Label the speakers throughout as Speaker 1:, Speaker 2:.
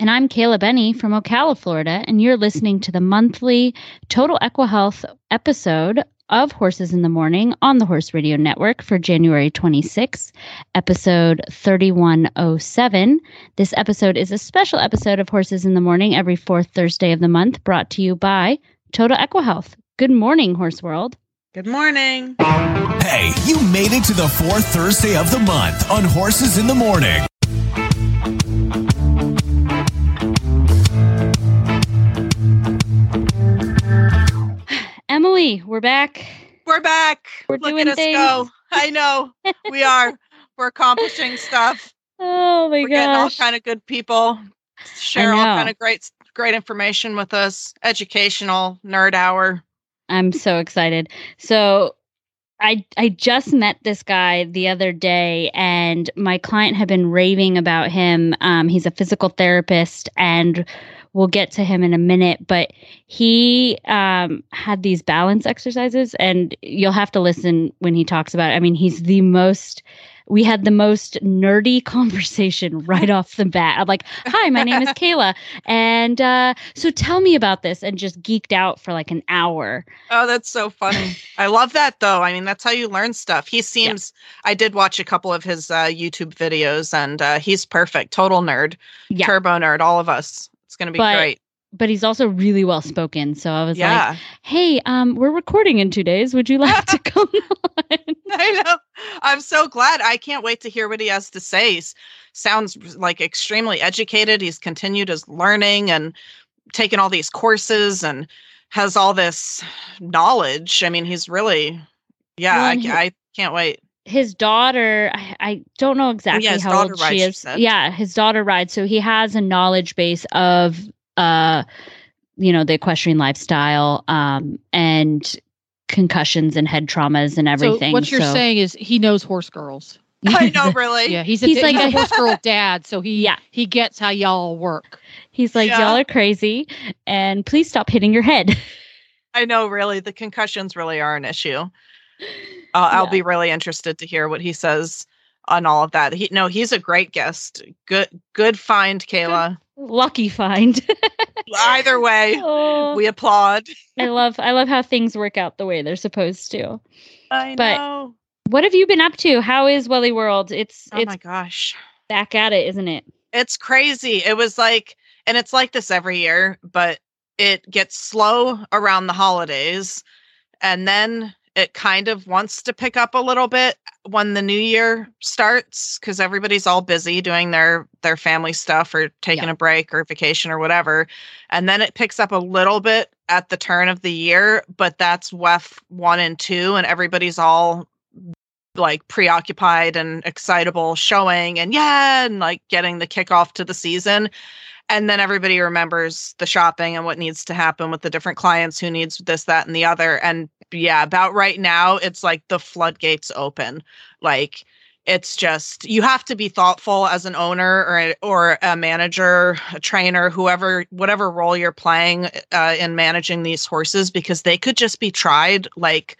Speaker 1: And I'm Kayla Benny from Ocala, Florida, and you're listening to the monthly Total EquiHealth episode of Horses in the Morning on the Horse Radio Network for January 26, episode 3107. This episode is a special episode of Horses in the Morning every fourth Thursday of the month, brought to you by Total EquiHealth. Good morning, Horse World.
Speaker 2: Good morning.
Speaker 3: Hey, you made it to the fourth Thursday of the month on Horses in the Morning.
Speaker 1: Emily, we're back.
Speaker 2: We're back.
Speaker 1: We're
Speaker 2: Look
Speaker 1: doing
Speaker 2: at us
Speaker 1: things.
Speaker 2: go. I know. we are. We're accomplishing stuff.
Speaker 1: Oh my god!
Speaker 2: We're getting all kind of good people. Share all kind of great great information with us. Educational nerd hour.
Speaker 1: I'm so excited. So I I just met this guy the other day and my client had been raving about him. Um, he's a physical therapist and we'll get to him in a minute, but he um, had these balance exercises and you'll have to listen when he talks about it. I mean, he's the most we had the most nerdy conversation right off the bat. I'm like, "Hi, my name is Kayla, and uh, so tell me about this," and just geeked out for like an hour.
Speaker 2: Oh, that's so funny. I love that though. I mean, that's how you learn stuff. He seems I did watch a couple of his uh, YouTube videos and uh, he's perfect. Total nerd.
Speaker 1: Yeah.
Speaker 2: Turbo nerd, all of us. It's going to be
Speaker 1: But
Speaker 2: great.
Speaker 1: but he's also really well spoken. So I was like, "Hey, um, we're recording in two days. Would you like to come on?"
Speaker 2: I know. I'm so glad. I can't wait to hear what he has to say. He's, sounds like extremely educated. He's continued his learning and taken all these courses and has all this knowledge. I mean, he's really, yeah,
Speaker 1: Well,
Speaker 2: I,
Speaker 1: he-
Speaker 2: I can't wait.
Speaker 1: His daughter, I, I don't know exactly
Speaker 2: his
Speaker 1: how old
Speaker 2: rides,
Speaker 1: she
Speaker 2: she
Speaker 1: is.
Speaker 2: said.
Speaker 1: Yeah, his daughter rides, so he has a knowledge base of, uh, you know, the equestrian lifestyle, um, and concussions and head traumas and everything.
Speaker 4: So what you're
Speaker 1: So-
Speaker 4: saying is he knows horse girls.
Speaker 2: I know, really.
Speaker 4: Yeah, he's a,
Speaker 1: He's
Speaker 4: he's
Speaker 1: like
Speaker 4: a
Speaker 1: a-
Speaker 4: horse girl dad, so he
Speaker 1: Yeah.
Speaker 4: he gets how y'all work.
Speaker 1: He's like,
Speaker 2: Yeah.
Speaker 1: y'all are crazy, and please stop hitting your head.
Speaker 2: I know, really. The concussions really are an issue. Uh, I'll
Speaker 1: Yeah.
Speaker 2: be really interested to hear what he says on all of that. He no, he's a great guest. Good, good find, Kayla.
Speaker 1: Lucky find.
Speaker 2: Either way,
Speaker 1: Oh,
Speaker 2: we applaud.
Speaker 1: I love, I love how things work out the way they're supposed to.
Speaker 2: I
Speaker 1: But-
Speaker 2: know.
Speaker 1: What have you been up to? How is Welly World? It's
Speaker 2: Oh
Speaker 1: it's
Speaker 2: my gosh.
Speaker 1: back at it, isn't it?
Speaker 2: It's crazy. It was like, and it's like this every year, but it gets slow around the holidays. And then it kind of wants to pick up a little bit when the new year starts because everybody's all busy doing their their family stuff or taking
Speaker 1: Yeah.
Speaker 2: a break or vacation or whatever and then it picks up a little bit at the turn of the year but that's WEF 1 and 2 and everybody's all like preoccupied and excitable showing and yeah and like getting the kickoff to the season and then everybody remembers the shopping and what needs to happen with the different clients who needs this that and the other. And yeah about right now it's like the floodgates open. Like it's just you have to be thoughtful as an owner or a, or a manager a trainer whoever whatever role you're playing uh, in managing these horses because they could just be tried like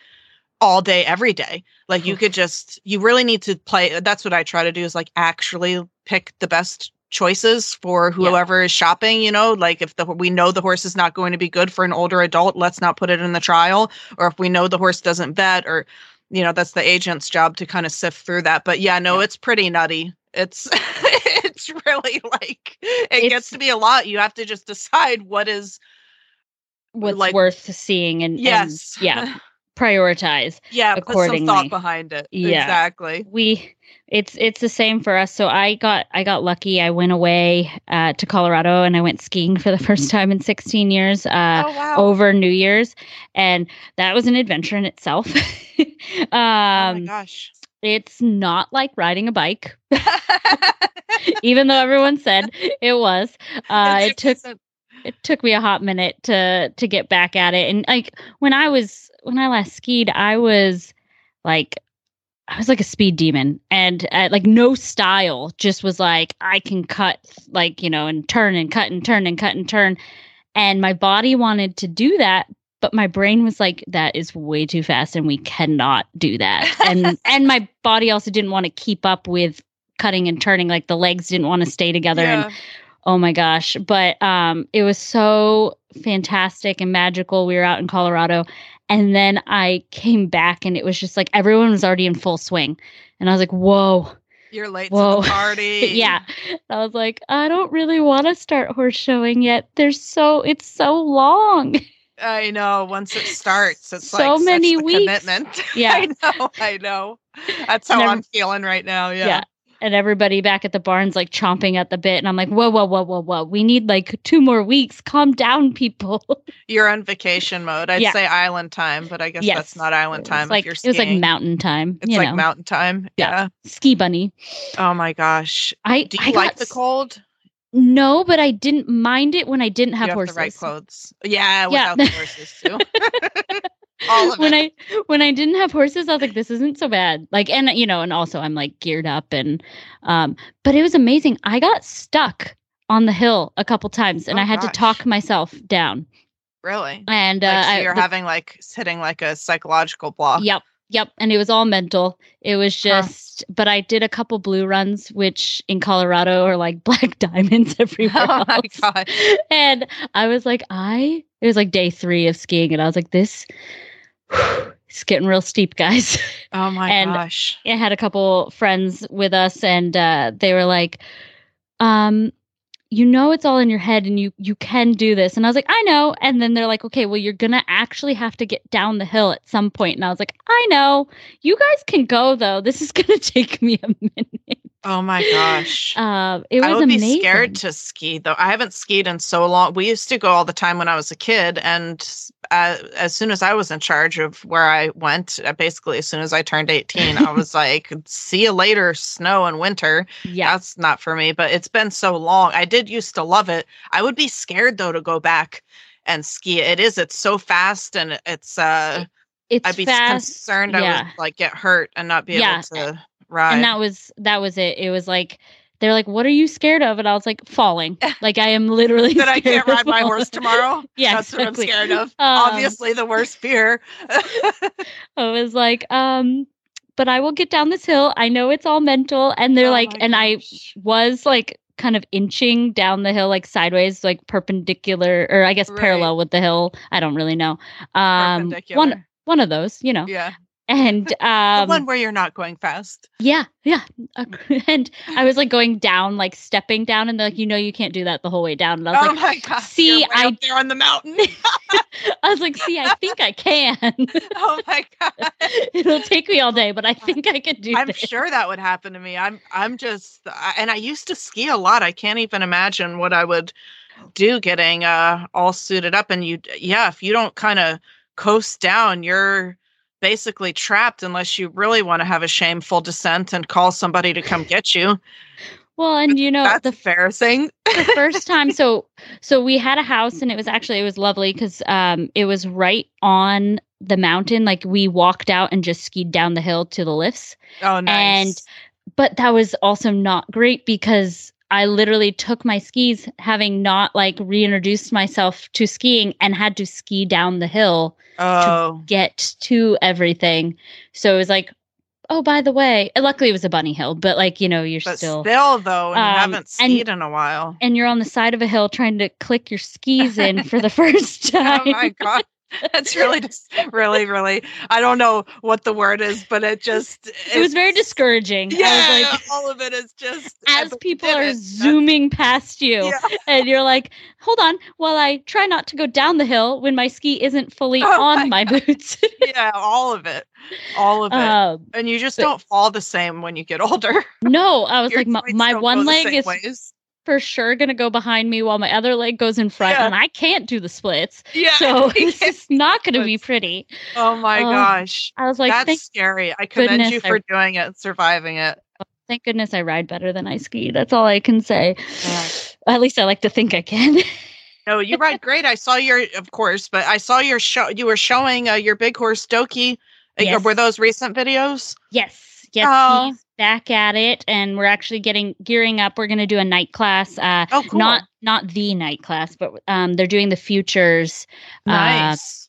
Speaker 2: all day every day. Like you could just you really need to play that's what i try to do is like actually pick the best choices for whoever is shopping you know like if the we know the horse is not going to be good for an older adult let's not put it in the trial. Or if we know the horse doesn't vet or you know that's the agent's job to kind of sift through that. But yeah no it's pretty nutty. It's it's really like it
Speaker 1: It's-
Speaker 2: gets to be a lot. You have to just decide what is
Speaker 1: What's
Speaker 2: Like-
Speaker 1: worth seeing and, and
Speaker 2: yes.
Speaker 1: yeah, prioritize.
Speaker 2: yeah put some thought behind it
Speaker 1: Yeah.
Speaker 2: exactly
Speaker 1: We it's it's the same for us. So I got I got lucky. I went away uh, to Colorado and I went skiing for the first time in 16 years. Uh,
Speaker 2: oh wow
Speaker 1: over New Year's, and that was an adventure in itself.
Speaker 2: oh my
Speaker 1: um,
Speaker 2: gosh
Speaker 1: it's not like riding a bike. even though everyone said it was. Uh, it took it took me a hot minute to to get back at it and like when i was when i last skied i was like i was like a speed demon and uh, like no style just was like i can cut like you know and turn and cut and turn and cut and turn and my body wanted to do that but my brain was like that is way too fast and we cannot do that and and my body also didn't want to keep up with cutting and turning like the legs didn't want to stay together and Oh my gosh. But um it was so fantastic and magical. We were out in Colorado and then I came back and it was just like everyone was already in full swing. And I was like, "Whoa."
Speaker 2: You're late
Speaker 1: Whoa.
Speaker 2: to the party.
Speaker 1: yeah. I was like, "I don't really want to start horse showing yet. There's so it's so long."
Speaker 2: I know. Once it starts, it's
Speaker 1: So
Speaker 2: like
Speaker 1: many weeks.
Speaker 2: commitment.
Speaker 1: Yeah.
Speaker 2: I know. I know. That's how
Speaker 1: I'm-
Speaker 2: I'm feeling right now. Yeah.
Speaker 1: Yeah. And everybody back at the barn's like chomping at the bit and I'm like, "Whoa, whoa, whoa, whoa, whoa. We need like two more weeks. Calm down, people."
Speaker 2: You're on vacation mode. I'd
Speaker 1: Yeah.
Speaker 2: say island time, but I guess
Speaker 1: Yes.
Speaker 2: that's not island time.
Speaker 1: Like
Speaker 2: if you're
Speaker 1: it was like mountain time,
Speaker 2: It's like
Speaker 1: know.
Speaker 2: mountain time.
Speaker 1: Yeah.
Speaker 2: Yeah.
Speaker 1: Ski bunny.
Speaker 2: Oh my gosh.
Speaker 1: I
Speaker 2: Do
Speaker 1: I
Speaker 2: you like
Speaker 1: got
Speaker 2: the cold?
Speaker 1: No, but I didn't mind it when I didn't have,
Speaker 2: you have
Speaker 1: horses.
Speaker 2: the right clothes. Yeah,
Speaker 1: Yeah.
Speaker 2: without the horses too.
Speaker 1: When
Speaker 2: it.
Speaker 1: I when I didn't have horses, I was like, this isn't so bad. Like, and you know, and also I'm like geared up and, um, but it was amazing. I got stuck on the hill a couple times, and
Speaker 2: Oh,
Speaker 1: I had
Speaker 2: gosh.
Speaker 1: to talk myself down.
Speaker 2: really.
Speaker 1: And uh,
Speaker 2: so you're
Speaker 1: the-
Speaker 2: having like hitting like a psychological block.
Speaker 1: Yep. Yep. And it was all mental. It was
Speaker 2: Huh.
Speaker 1: just, but I did a couple blue runs, which in Colorado are like black diamonds everywhere.
Speaker 2: Oh my god.
Speaker 1: And I was like, I, it was like day three of skiing. And I was like, this, it's getting real steep, guys.
Speaker 2: Oh my
Speaker 1: And-
Speaker 2: gosh.
Speaker 1: I had a couple friends with us and uh, they were like, um, you know it's all in your head and you you can do this. And I was like, I know. And then they're like, okay, well, you're gonna actually have to get down the hill at some point. And I was like, I know. You guys can go though. This is gonna take me a minute.
Speaker 2: Oh my gosh.
Speaker 1: Uh, it was
Speaker 2: I would
Speaker 1: amazing.
Speaker 2: be scared to ski though. I haven't skied in so long. We used to go all the time when I was a kid, and uh, as soon as I was in charge of where I went, uh, basically as soon as I turned eighteen, I was like, "See you later, snow and winter."
Speaker 1: yeah.
Speaker 2: That's not for me. But it's been so long. I did used to love it. I would be scared though to go back and ski. It is. It's so fast, and it's. uh
Speaker 1: It's
Speaker 2: I'd be
Speaker 1: fast.
Speaker 2: concerned I
Speaker 1: yeah.
Speaker 2: would like get hurt and not be
Speaker 1: Yeah,
Speaker 2: able to ride.
Speaker 1: and that was that was it. It was like they're like, "What are you scared of?" And I was like, "Falling." Like I am literally
Speaker 2: that I can't ride my horse tomorrow.
Speaker 1: Yeah,
Speaker 2: that's what I'm scared of.
Speaker 1: Um,
Speaker 2: Obviously, the worst fear.
Speaker 1: I was like, um, but I will get down this hill. I know it's all mental. And they're
Speaker 2: Oh
Speaker 1: like, and I was like kind of inching down the hill, like sideways, like perpendicular, or I guess
Speaker 2: Right.
Speaker 1: parallel with the hill. I don't really know. Um, one one of those, you know.
Speaker 2: Yeah,
Speaker 1: And
Speaker 2: the
Speaker 1: um,
Speaker 2: one where you're not going fast.
Speaker 1: yeah, yeah. Uh, and I was like going down, like stepping down, and they're like, you know, you can't do that the whole way down. And I was
Speaker 2: Oh
Speaker 1: like,
Speaker 2: my god!
Speaker 1: see,
Speaker 2: you're
Speaker 1: I-
Speaker 2: there on the mountain.
Speaker 1: I was like, see, I think I can.
Speaker 2: oh my god!
Speaker 1: It'll take me all day, but I think I could do
Speaker 2: I'm
Speaker 1: this.
Speaker 2: sure that would happen to me. I'm I'm just I- and I used to ski a lot. I can't even imagine what I would do getting uh all suited up and you yeah, if you don't kind of coast down, you're basically trapped unless you really want to have a shameful descent and call somebody to come get you.
Speaker 1: Well, and you know,
Speaker 2: That's
Speaker 1: the
Speaker 2: thing
Speaker 1: the first time so so we had a house and it was actually it was lovely because um it was right on the mountain like we walked out and just skied down the hill to the lifts
Speaker 2: Oh nice.
Speaker 1: And but that was also not great because i literally took my skis having not like reintroduced myself to skiing and had to ski down the hill
Speaker 2: oh.
Speaker 1: get to everything so it was like oh by the way luckily it was a bunny hill but like you know you're
Speaker 2: But
Speaker 1: still
Speaker 2: still, though, and you
Speaker 1: Um,
Speaker 2: haven't
Speaker 1: and-
Speaker 2: skied in a while.
Speaker 1: and you're on the side of a hill trying to click your skis in for the first time.
Speaker 2: Oh my god. That's really just really, really I don't know what the word is, but it just
Speaker 1: it was very discouraging.
Speaker 2: Yeah,
Speaker 1: I was like,
Speaker 2: all of it is just
Speaker 1: as people are
Speaker 2: it.
Speaker 1: Zooming past you,
Speaker 2: Yeah.
Speaker 1: and you're like, hold on, while I try not to go down the hill when my ski isn't fully
Speaker 2: Oh
Speaker 1: on
Speaker 2: my
Speaker 1: my boots.
Speaker 2: yeah, all of it. All of it.
Speaker 1: um,
Speaker 2: and you just
Speaker 1: but-
Speaker 2: don't fall the same when you get older.
Speaker 1: no, I was
Speaker 2: Your
Speaker 1: like, my, my one leg is
Speaker 2: ways.
Speaker 1: For sure going to go behind me while my other leg goes in front,
Speaker 2: Yeah.
Speaker 1: and I can't do the splits.
Speaker 2: Yeah.
Speaker 1: So this is not going to be pretty.
Speaker 2: oh my
Speaker 1: Oh,
Speaker 2: gosh.
Speaker 1: I was like,
Speaker 2: That's scary. I commend you
Speaker 1: I-
Speaker 2: for doing it, and surviving it.
Speaker 1: Thank goodness I ride better than I ski. That's all I can say. At least I like to think I can.
Speaker 2: No, you ride great. I saw your, of course, but I saw your show. You were showing uh, your big horse Doki. Uh,
Speaker 1: Yes.
Speaker 2: Were those recent videos?
Speaker 1: yes, yes,
Speaker 2: Oh.
Speaker 1: he's back at it, and we're actually getting gearing up. We're going to do a night class. Uh,
Speaker 2: Oh, cool.
Speaker 1: not not the night class, but um, they're doing the futures uh,
Speaker 2: nice.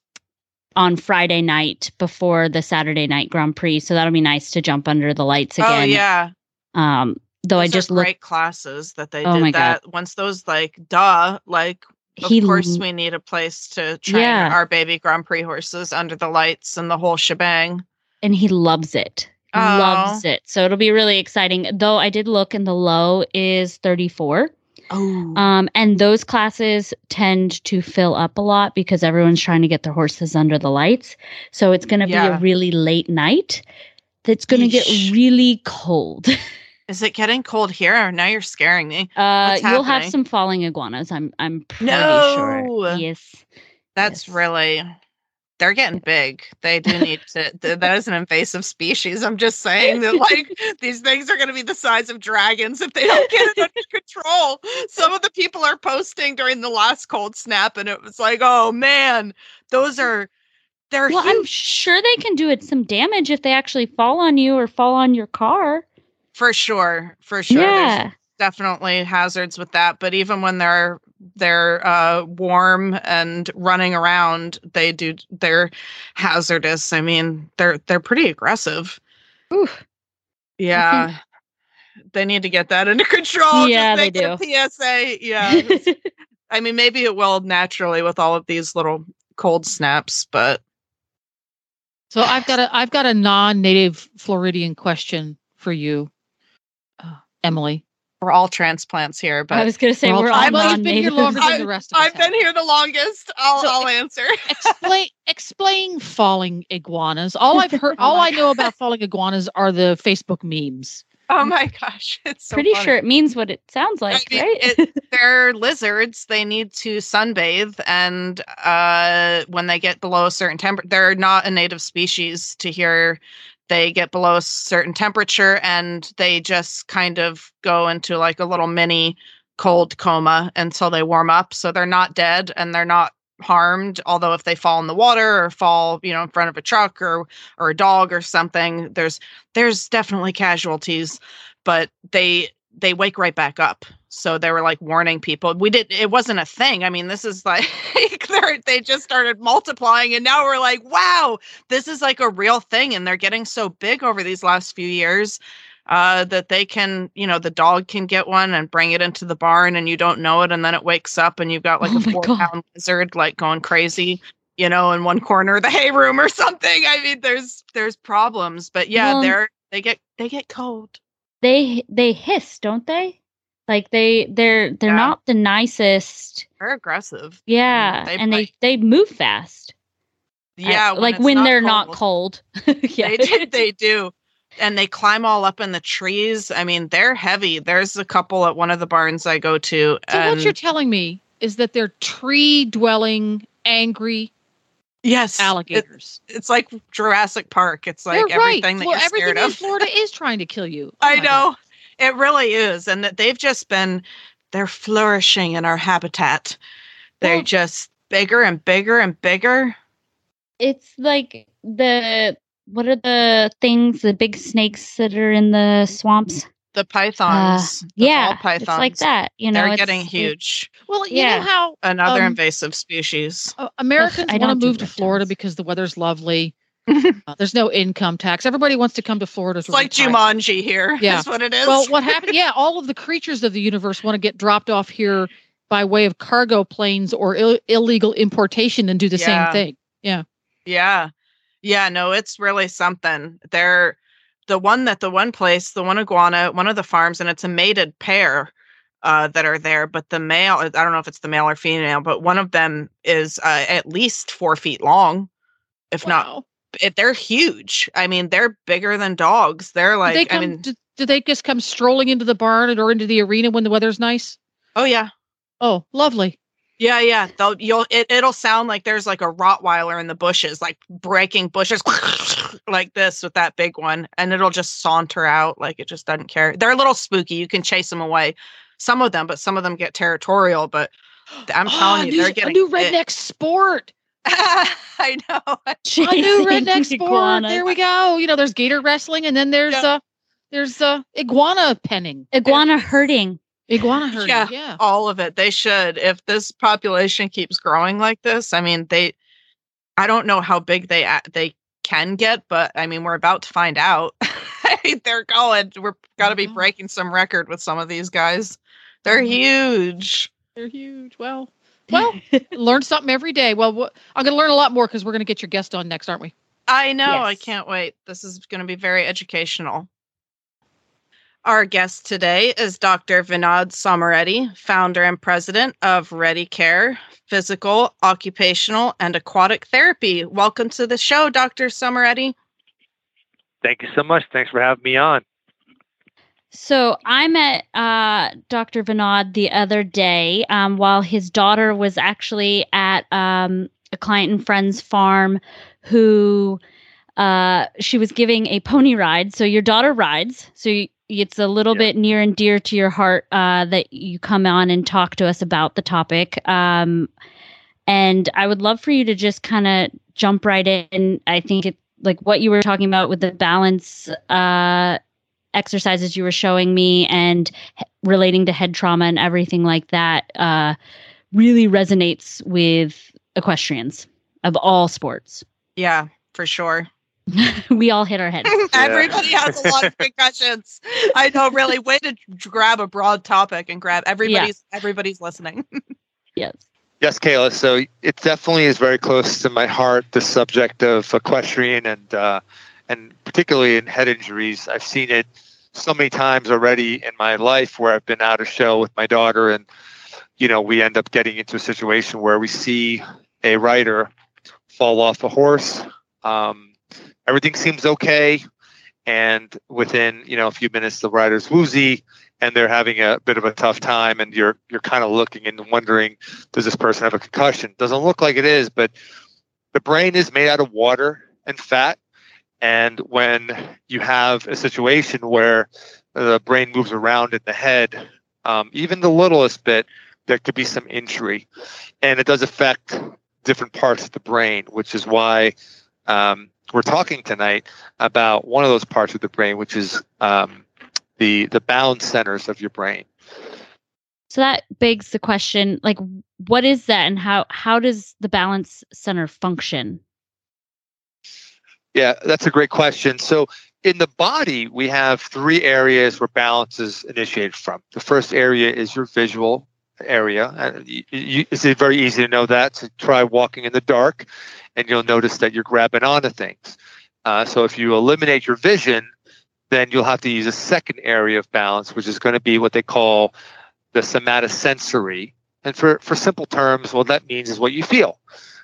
Speaker 1: on Friday night before the Saturday night Grand Prix. So that'll be nice to jump under the lights again.
Speaker 2: oh yeah.
Speaker 1: Um, though I
Speaker 2: Those are
Speaker 1: just
Speaker 2: great classes that they
Speaker 1: Oh
Speaker 2: did
Speaker 1: my God.
Speaker 2: that. Once those like duh, like of
Speaker 1: He
Speaker 2: course we need a place to train
Speaker 1: Yeah.
Speaker 2: our baby Grand Prix horses under the lights and the whole shebang.
Speaker 1: and he loves it. He
Speaker 2: Oh.
Speaker 1: loves it. So it'll be really exciting. Though I did look and the low is 34.
Speaker 2: Oh.
Speaker 1: Um, and those classes tend to fill up a lot because everyone's trying to get their horses under the lights. So it's going to be a really late night that's going to get really cold.
Speaker 2: Is it getting cold here? Now you're scaring me.
Speaker 1: Uh, you'll have some falling iguanas. I'm I'm pretty
Speaker 2: No!
Speaker 1: sure. Yes.
Speaker 2: That's
Speaker 1: Yes.
Speaker 2: really they're getting big. They do need to th- that is an invasive species. I'm just saying that like these things are going to be the size of dragons if they don't get it under control. Some of the people are posting during the last cold snap and it was like, "Oh man, those are they're
Speaker 1: Well, I'm
Speaker 2: huge
Speaker 1: sure they can do it some damage if they actually fall on you or fall on your car.
Speaker 2: for sure. For sure. There's
Speaker 1: Yeah.
Speaker 2: definitely hazards with that but even when they're they're uh warm and running around they do they're hazardous i mean they're they're pretty aggressive
Speaker 1: Oof.
Speaker 2: yeah they need to get that under control
Speaker 1: Yeah, they
Speaker 2: do. psa yeah i mean maybe it will naturally with all of these little cold snaps but
Speaker 4: So I've got a I've got a non-native Floridian question for you, uh, Emily.
Speaker 2: We're all transplants here but
Speaker 1: I was going to say
Speaker 4: Well,
Speaker 1: we're all
Speaker 4: I've well, been here
Speaker 1: non-native.
Speaker 4: longer than
Speaker 2: I-
Speaker 4: the rest of us.
Speaker 2: i've been
Speaker 4: have.
Speaker 2: here the longest i'll
Speaker 4: So
Speaker 2: i'll answer
Speaker 4: explain explain falling iguanas. All I've heard,
Speaker 2: Oh
Speaker 4: all
Speaker 2: my
Speaker 4: I know about falling iguanas are the Facebook memes.
Speaker 2: oh my gosh it's so
Speaker 1: Pretty
Speaker 2: funny.
Speaker 1: sure it means what it sounds like,
Speaker 2: mean,
Speaker 1: right?
Speaker 2: it- they're lizards. They need to sunbathe, and uh, when they get below a certain temperature, they're not a native species to here. They get below a certain temperature, and they just kind of go into like a little mini cold coma until they warm up. So they're not dead, and they're not harmed. Although if they fall in the water or fall, you know, in front of a truck or or a dog or something, there's there's definitely casualties, but they they wake right back up. So they were like warning people. We did it wasn't a thing. I mean, this is like they just started multiplying and now we're like, wow, this is like a real thing and they're getting so big over these last few years uh that they can, you know, the dog can get one and bring it into the barn and you don't know it and then it wakes up and you've got like
Speaker 1: Oh
Speaker 2: a 4
Speaker 1: God.
Speaker 2: pound lizard like going crazy. You know, in one corner of the hay room or something. I mean, there's there's problems, but yeah,
Speaker 1: Well,
Speaker 2: they're they get they get cold.
Speaker 1: They they hiss, don't they? Like they they're they're
Speaker 2: Yeah.
Speaker 1: not the nicest.
Speaker 2: They're aggressive.
Speaker 1: Yeah,
Speaker 2: they
Speaker 1: and they
Speaker 2: bite.
Speaker 1: they move fast. I-
Speaker 2: Yeah,
Speaker 1: like
Speaker 2: it's
Speaker 1: when they're not cold. yeah,
Speaker 2: They do, they do. And they climb all up in the trees. I mean, they're heavy. There's a couple at one of the barns I go to.
Speaker 4: So
Speaker 2: and
Speaker 4: what you're telling me is that they're tree-dwelling, angry
Speaker 2: yes, it-
Speaker 4: alligators.
Speaker 2: it's like Jurassic Park. It's like
Speaker 4: They're right.
Speaker 2: everything that
Speaker 4: Well,
Speaker 2: you're
Speaker 4: everything
Speaker 2: scared
Speaker 4: in
Speaker 2: of.
Speaker 4: Florida is trying to kill you. Oh
Speaker 2: I
Speaker 4: my God.
Speaker 2: know. It really is. And that they've just been they're flourishing in our habitat. They're
Speaker 4: Well-
Speaker 2: just bigger and bigger and bigger.
Speaker 1: it's like the what are the things the big snakes that are in the swamps?
Speaker 2: The pythons. the ball
Speaker 1: Uh, yeah,
Speaker 2: pythons.
Speaker 1: it's like that. You know,
Speaker 2: They're
Speaker 1: it's-
Speaker 2: getting
Speaker 1: it-
Speaker 2: huge.
Speaker 4: Well, you
Speaker 1: Yeah.
Speaker 4: know how
Speaker 2: Another
Speaker 4: um,
Speaker 2: invasive species.
Speaker 4: uh, Americans
Speaker 1: I
Speaker 4: want to
Speaker 1: do
Speaker 4: move to Florida
Speaker 1: reptiles.
Speaker 4: because the weather's lovely. uh, there's no income tax. Everybody wants to come to Florida.
Speaker 2: It's like
Speaker 4: retire.
Speaker 2: Jumanji here.
Speaker 4: Yeah.
Speaker 2: Is what it is.
Speaker 4: Well, what happened? Yeah, all of the creatures of the universe want to get dropped off here by way of cargo planes or Ill- illegal importation and do the
Speaker 2: Yeah.
Speaker 4: same thing.
Speaker 2: Yeah. Yeah. Yeah, no, it's really something. They're the one that the one place, the one iguana, one of the farms, and it's a mated pair uh, that are there. But the male, I don't know if it's the male or female, but one of them is uh, at least four feet long, if not. It, they're huge. I mean, they're bigger than dogs. They're like,
Speaker 4: they
Speaker 2: I mean,
Speaker 4: do, do they just come strolling into the barn or into the arena when the weather's nice?
Speaker 2: oh yeah,
Speaker 4: Oh, lovely.
Speaker 2: Yeah, yeah. They'll you'll it, it'll sound like there's like a Rottweiler in the bushes, like breaking bushes like this with that big one, and it'll just saunter out like it just doesn't care. They're a little spooky. You can chase them away, some of them, but some of them get territorial. But I'm telling
Speaker 4: Ah,
Speaker 2: you,
Speaker 4: new-
Speaker 2: they're getting
Speaker 4: a
Speaker 2: getting
Speaker 4: new
Speaker 2: bit.
Speaker 4: redneck sport.
Speaker 2: I know.
Speaker 4: A new redneck sport.
Speaker 1: iguanas.
Speaker 4: There we go. You know, there's gator wrestling, and then there's
Speaker 2: Yeah.
Speaker 4: uh there's uh iguana penning,
Speaker 1: Iguana herding.
Speaker 4: Iguana herding.
Speaker 2: Yeah.
Speaker 4: Yeah.
Speaker 2: all of it. They should. If this population keeps growing like this, I mean, they. I don't know how big they they can get, but I mean, we're about to find out. They're going. We're got to be
Speaker 4: Mhm.
Speaker 2: breaking some record with some of these guys. They're
Speaker 4: Mhm.
Speaker 2: huge.
Speaker 4: They're huge. Well, well, learn something every day. Well, wh- I'm going to learn a lot more because we're going to get your guest on next, aren't we?
Speaker 2: I know. I can't wait. This is going to be very educational. Our guest today is Dr. Vinod Somareddy, founder and president of ReddyCare Physical, Occupational, and Aquatic Therapy. Welcome to the show, Dr. Somareddy.
Speaker 5: Thank you so much. Thanks for having me on.
Speaker 1: So I met uh, Dr. Vinod the other day um, while his daughter was actually at um, a client and friend's farm who uh, she was giving a pony ride. So your daughter rides. So you, it's a little
Speaker 5: Yeah.
Speaker 1: bit near and dear to your heart uh, that you come on and talk to us about the topic. Um, and I would love for you to just kind of jump right in. I think it like what you were talking about with the balance uh, exercises you were showing me and h- relating to head trauma and everything like that uh, really resonates with equestrians of all sports.
Speaker 2: Yeah, for sure.
Speaker 1: we all hit our head.
Speaker 2: Everybody has a lot of concussions. I know, really. Way to grab a broad topic and grab everybody's everybody's listening.
Speaker 1: yes.
Speaker 5: Yes, Kayla. So it definitely is very close to my heart. The subject of equestrian and uh, and particularly in head injuries. I've seen it so many times already in my life where I've been out of show with my daughter, and you know we end up getting into a situation where we see a rider fall off a horse. Um, everything seems okay, and within you know a few minutes the rider's woozy and they're having a bit of a tough time. And you're you're kind of looking and wondering does this person have a concussion? Doesn't look like it is but the brain is made out of water and fat. And when you have a situation where the brain moves around in the head um, even the littlest bit there could be some injury. And it does affect different parts of the brain which is why um, we're talking tonight about one of those parts of the brain which is um, the the balance centers of your brain
Speaker 1: So that begs the question like what is that and how how does the balance center function?
Speaker 5: Yeah, that's a great question. So, in the body, we have three areas where balance is initiated from. The first area is your visual area. And you, you, it's very easy to know that. So, try walking in the dark, and you'll notice that you're grabbing onto things. Uh, so, if you eliminate your vision, then you'll have to use a second area of balance, which is going to be what they call the somatosensory. And for, for simple terms, what that means is what you feel.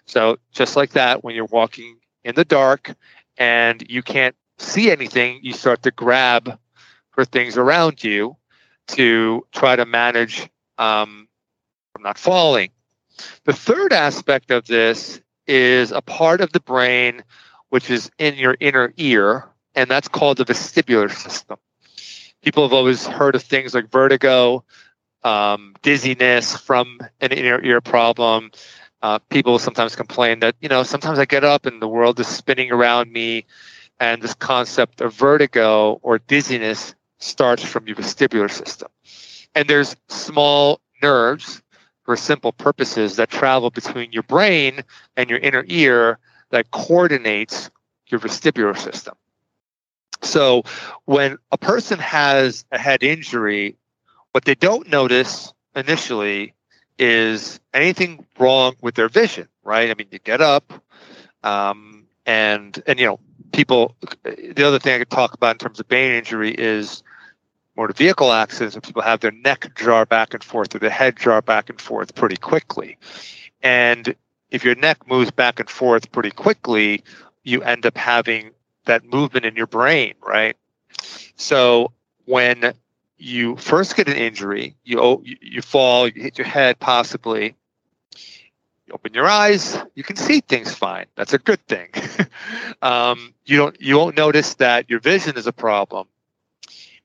Speaker 5: So, just like that, when you're walking in the dark, and you can't see anything, you start to grab for things around you to try to manage um, from not falling. The third aspect of this is a part of the brain which is in your inner ear, and that's called the vestibular system. People have always heard of things like vertigo, um, dizziness from an inner ear problem, uh, people sometimes complain that you know sometimes I get up and the world is spinning around me, and this concept of vertigo or dizziness starts from your vestibular system. And there's small nerves for simple purposes that travel between your brain and your inner ear that coordinates your vestibular system. So when a person has a head injury, what they don't notice initially is anything wrong with their vision, right? I mean, you get up, um, and and you know, people. The other thing I could talk about in terms of brain injury is motor vehicle accidents, people have their neck jar back and forth or their head jar back and forth pretty quickly, and if your neck moves back and forth pretty quickly, you end up having that movement in your brain, right? So when you first get an injury, you you fall, you hit your head possibly, You open your eyes, you can see things fine. That's a good thing. um, you don't you won't notice that your vision is a problem.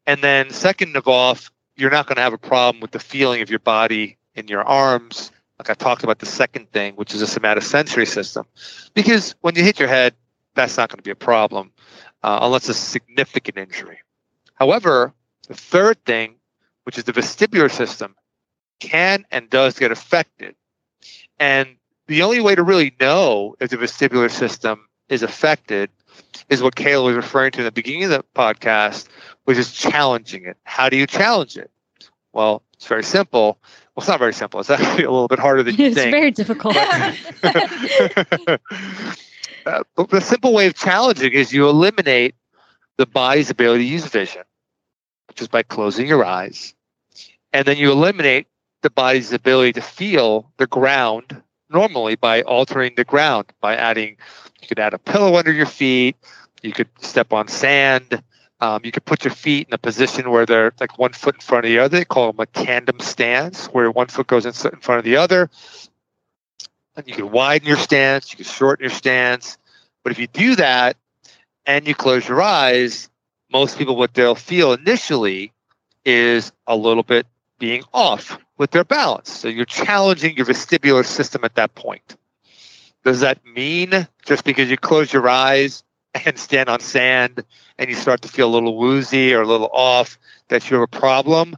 Speaker 5: And then second of all, you're not going to have a problem with the feeling of your body in your arms. Like I talked about the second thing, which is a somatosensory system, because when you hit your head, that's not going to be a problem uh, unless it's a significant injury. However, the third thing, which is the vestibular system, can and does get affected. And the only way to really know if the vestibular system is affected is what Kayla was referring to in the beginning of the podcast, which is challenging it. How do you challenge it? Well, it's very simple. Well, it's not very simple. It's actually a little bit harder than you
Speaker 1: it's
Speaker 5: think.
Speaker 1: very difficult.
Speaker 5: Uh, but the simple way of challenging is you eliminate the body's ability to use vision, which is by closing your eyes. And then you eliminate the body's ability to feel the ground normally by altering the ground, by adding, you could add a pillow under your feet, you could step on sand, um, you could put your feet in a position where they're like one foot in front of the other. They call them a tandem stance, where one foot goes in front of the other. And you can widen your stance, you can shorten your stance. But if you do that and you close your eyes, most people, what they'll feel initially is a little bit being off with their balance. So you're challenging your vestibular system at that point. Does that mean just because you close your eyes and stand on sand and you start to feel a little woozy or a little off that you have a problem?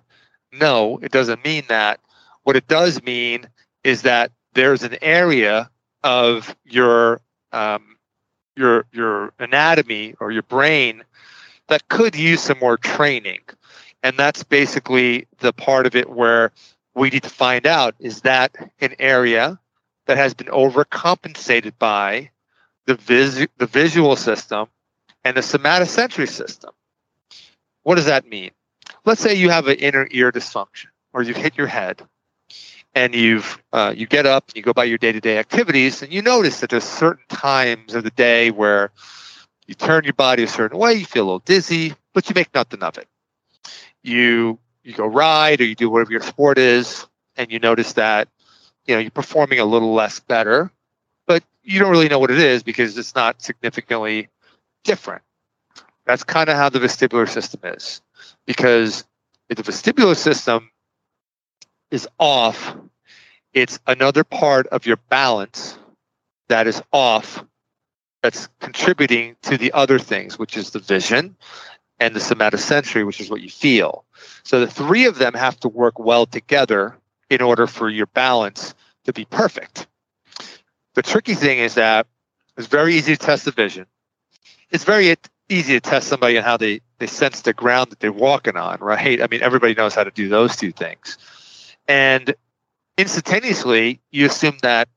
Speaker 5: No, it doesn't mean that. What it does mean is that there's an area of your um, your your anatomy or your brain that could use some more training, and that's basically the part of it where we need to find out is that an area that has been overcompensated by the vis- the visual system and the somatosensory system. What does that mean? Let's say you have an inner ear dysfunction, or you've hit your head, and you've uh, you get up and you go by your day-to-day activities, and you notice that there's certain times of the day where you turn your body a certain way, you feel a little dizzy, but you make nothing of it. You you go ride or you do whatever your sport is, and you notice that you know you're performing a little less better, you don't really know what it is because it's not significantly different. That's kind of how the vestibular system is. Because if the vestibular system is off, it's another part of your balance that is off that's contributing to the other things, which is the vision and the somatosensory, which is what you feel. So the three of them have to work well together in order for your balance to be perfect. The tricky thing is that it's very easy to test the vision. It's very easy to test somebody on how they, they sense the ground that they're walking on, right? I mean, everybody knows how to do those two things. And instantaneously, you assume that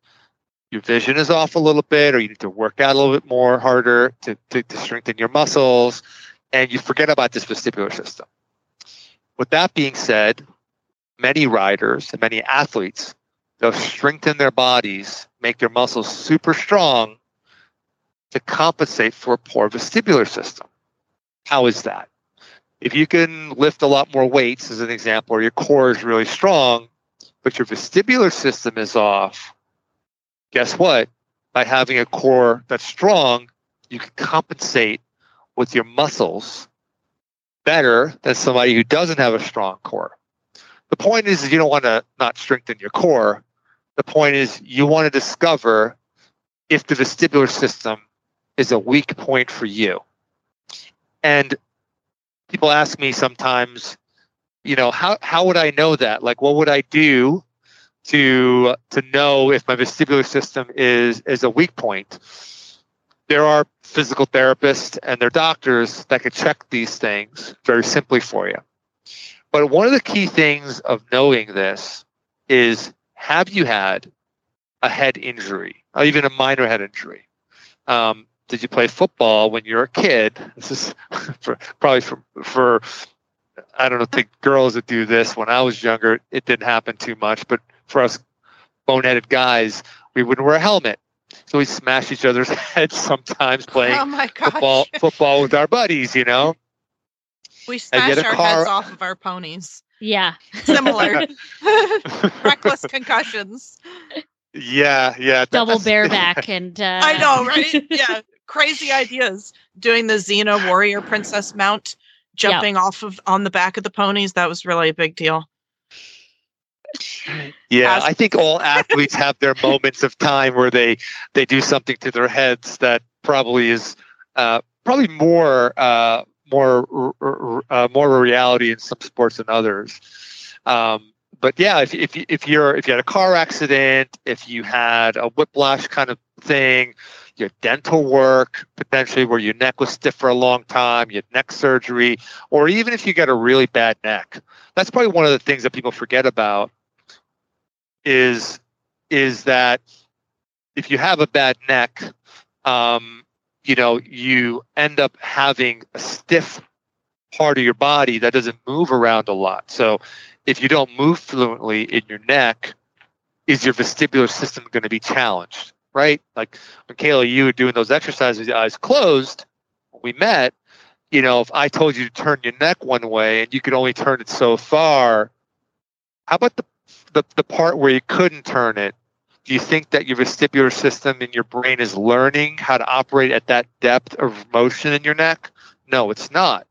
Speaker 5: your vision is off a little bit, or you need to work out a little bit more harder to, to, to strengthen your muscles, and you forget about this vestibular system. With that being said, many riders and many athletes, they'll strengthen their bodies, make their muscles super strong to compensate for a poor vestibular system. How is that? If you can lift a lot more weights, as an example, or your core is really strong, but your vestibular system is off, guess what? By having a core that's strong, you can compensate with your muscles better than somebody who doesn't have a strong core. The point is, is you don't want to not strengthen your core. The point is you want to discover if the vestibular system is a weak point for you. And people ask me sometimes, you know, how how would I know that? Like what would I do to to know if my vestibular system is is a weak point? There are physical therapists and their doctors that could check these things very simply for you. But one of the key things of knowing this is have you had a head injury, or even a minor head injury? Um, did you play football when you were a kid? This is for, probably for for I don't know, think girls that do this. When I was younger, it didn't happen too much, but for us boneheaded guys, we wouldn't wear a helmet. So we smash each other's heads sometimes playing
Speaker 2: Oh
Speaker 5: football football with our buddies, you know.
Speaker 2: We smash our
Speaker 5: car-
Speaker 2: heads off of our ponies.
Speaker 1: Yeah.
Speaker 2: Similar. Reckless concussions.
Speaker 5: Yeah, yeah.
Speaker 1: double bareback and uh,
Speaker 2: I know, right? yeah, crazy ideas. Doing the Xena warrior princess mount, jumping off of on the back of the ponies. That was really a big deal.
Speaker 5: Yeah,
Speaker 2: As-
Speaker 5: I think all athletes have their moments of time where they they do something to their heads that probably is uh, probably more uh, more uh, more a reality in some sports than others. Um, but yeah, if if if you're if you had a car accident, if you had a whiplash kind of thing, your dental work potentially where your neck was stiff for a long time, you had neck surgery, or even if you got a really bad neck, that's probably one of the things that people forget about is is that if you have a bad neck, um, you know, you end up having a stiff part of your body that doesn't move around a lot. So if you don't move fluently in your neck, is your vestibular system going to be challenged? Right? Like Kayla, you were doing those exercises with your eyes closed, when we met, you know, if I told you to turn your neck one way and you could only turn it so far, how about the the, the part where you couldn't turn it? Do you think that your vestibular system in your brain is learning how to operate at that depth of motion in your neck? No, it's not.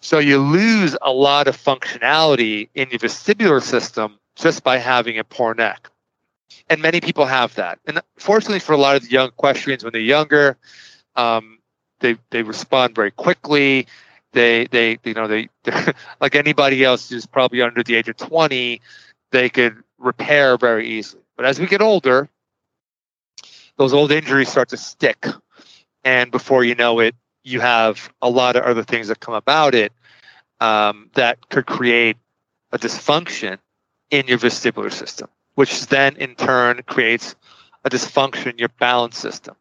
Speaker 5: So you lose a lot of functionality in your vestibular system just by having a poor neck. And many people have that. And fortunately for a lot of the young equestrians, when they're younger, um, they they respond very quickly. They they you know they like anybody else who's probably under the age of 20, they could repair very easily. But as we get older, those old injuries start to stick. And before you know it, you have a lot of other things that come about it um, that could create a dysfunction in your vestibular system, which then in turn creates a dysfunction in your balance system.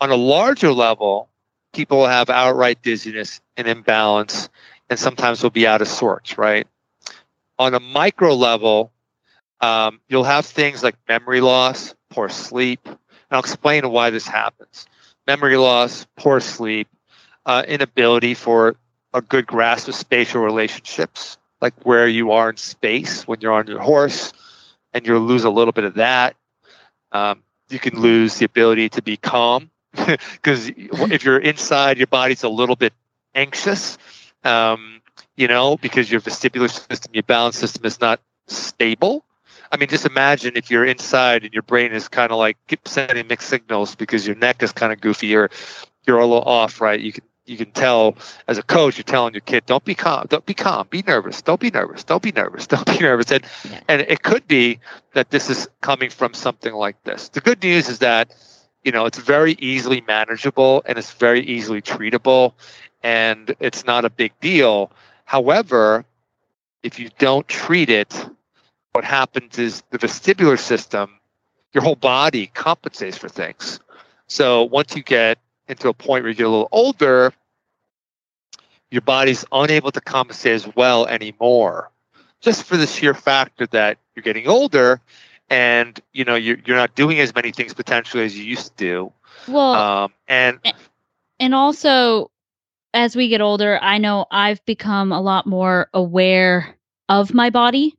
Speaker 5: On a larger level, people will have outright dizziness and imbalance, and sometimes will be out of sorts, right? On a micro level, um, you'll have things like memory loss, poor sleep. And I'll explain why this happens. Memory loss, poor sleep, uh, inability for a good grasp of spatial relationships, like where you are in space when you're on your horse, and you'll lose a little bit of that. Um, you can lose the ability to be calm because if you're inside, your body's a little bit anxious. Um, you know, because your vestibular system, your balance system is not stable. I mean, just imagine if you're inside and your brain is kind of like sending mixed signals because your neck is kind of goofy or you're a little off, right? You can you can tell as a coach, you're telling your kid, don't be calm, don't be calm, be nervous, don't be nervous, don't be nervous, don't be nervous. And
Speaker 1: Yeah.
Speaker 5: and it could be that this is coming from something like this. The good news is that you know it's very easily manageable and it's very easily treatable and it's not a big deal. However, if you don't treat it, what happens is the vestibular system, your whole body compensates for things. So once you get into a point where you get a little older, your body's unable to compensate as well anymore, just for the sheer factor that you're getting older, and you know you're you're not doing as many things potentially as you used to do.
Speaker 1: Well,
Speaker 5: Um, and
Speaker 1: and also as we get older i know i've become a lot more aware of my body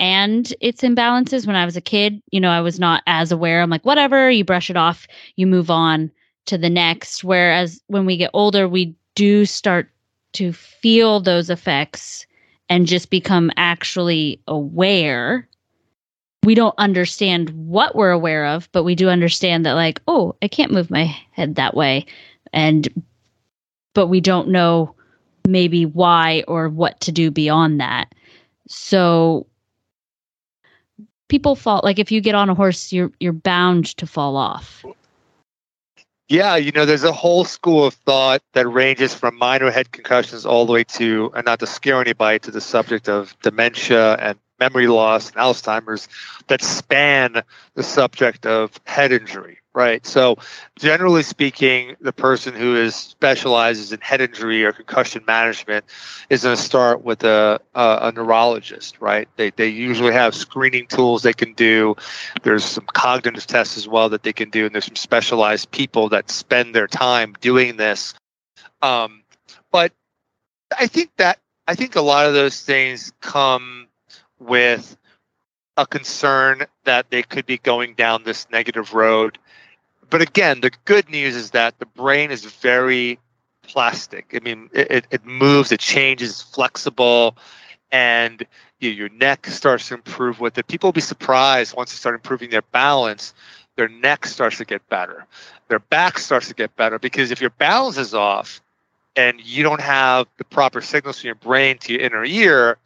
Speaker 1: and its imbalances. When i was a kid you know i was not as aware. I'm like whatever you brush it off you move on to the next. Whereas when we get older we do start to feel those effects and just become actually aware. We don't understand what we're aware of but we do understand that like oh i can't move my head that way. And but we don't know maybe why or what to do beyond that. So people fall like if you get on a horse you're you're bound to fall off.
Speaker 5: Yeah, you know, there's a whole school of thought that ranges from minor head concussions all the way to, and not to scare anybody, to the subject of dementia and memory loss and Alzheimer's that span the subject of head injury, right? So, generally speaking, the person who is specializes in head injury or concussion management is going to start with a, a, a neurologist, right? They, they usually have screening tools they can do. There's some cognitive tests as well that they can do, and there's some specialized people that spend their time doing this. Um, but I think that I think a lot of those things come with a concern that they could be going down this negative road. But again, the good news is that the brain is very plastic. I mean, it, it moves, it changes, flexible, and you, your neck starts to improve with it. People will be surprised once they start improving their balance, their neck starts to get better, their back starts to get better because if your balance is off and you don't have the proper signals from your brain to your inner ear,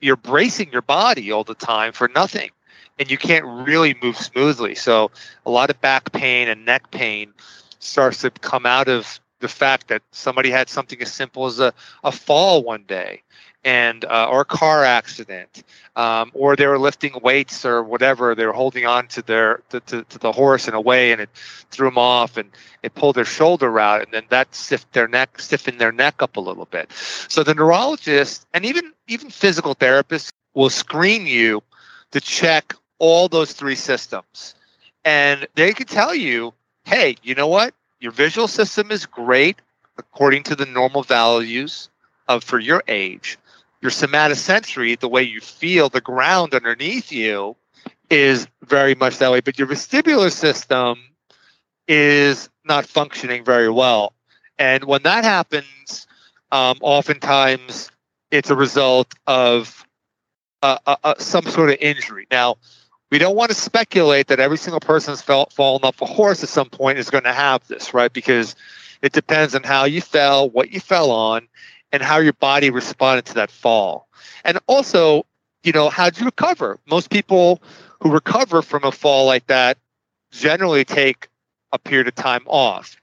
Speaker 5: you're bracing your body all the time for nothing and you can't really move smoothly. So a lot of back pain and neck pain starts to come out of the fact that somebody had something as simple as a, a fall one day and uh, or a car accident um, or they were lifting weights or whatever they were holding on to their to, to, to, the horse in a way and it threw them off and it pulled their shoulder out and then that stiffened their neck stiffened their neck up a little bit so the neurologist and even even physical therapists will screen you to check all those three systems and they can tell you hey you know what your visual system is great according to the normal values of for your age your somatosensory, the way you feel the ground underneath you, is very much that way. But your vestibular system is not functioning very well. And when that happens, um, oftentimes it's a result of uh, uh, uh, some sort of injury. Now, we don't want to speculate that every single person that's fell, fallen off a horse at some point is going to have this, right? Because it depends on how you fell, what you fell on, and how your body responded to that fall. And also, you know, how'd you recover? Most people who recover from a fall like that generally take a period of time off.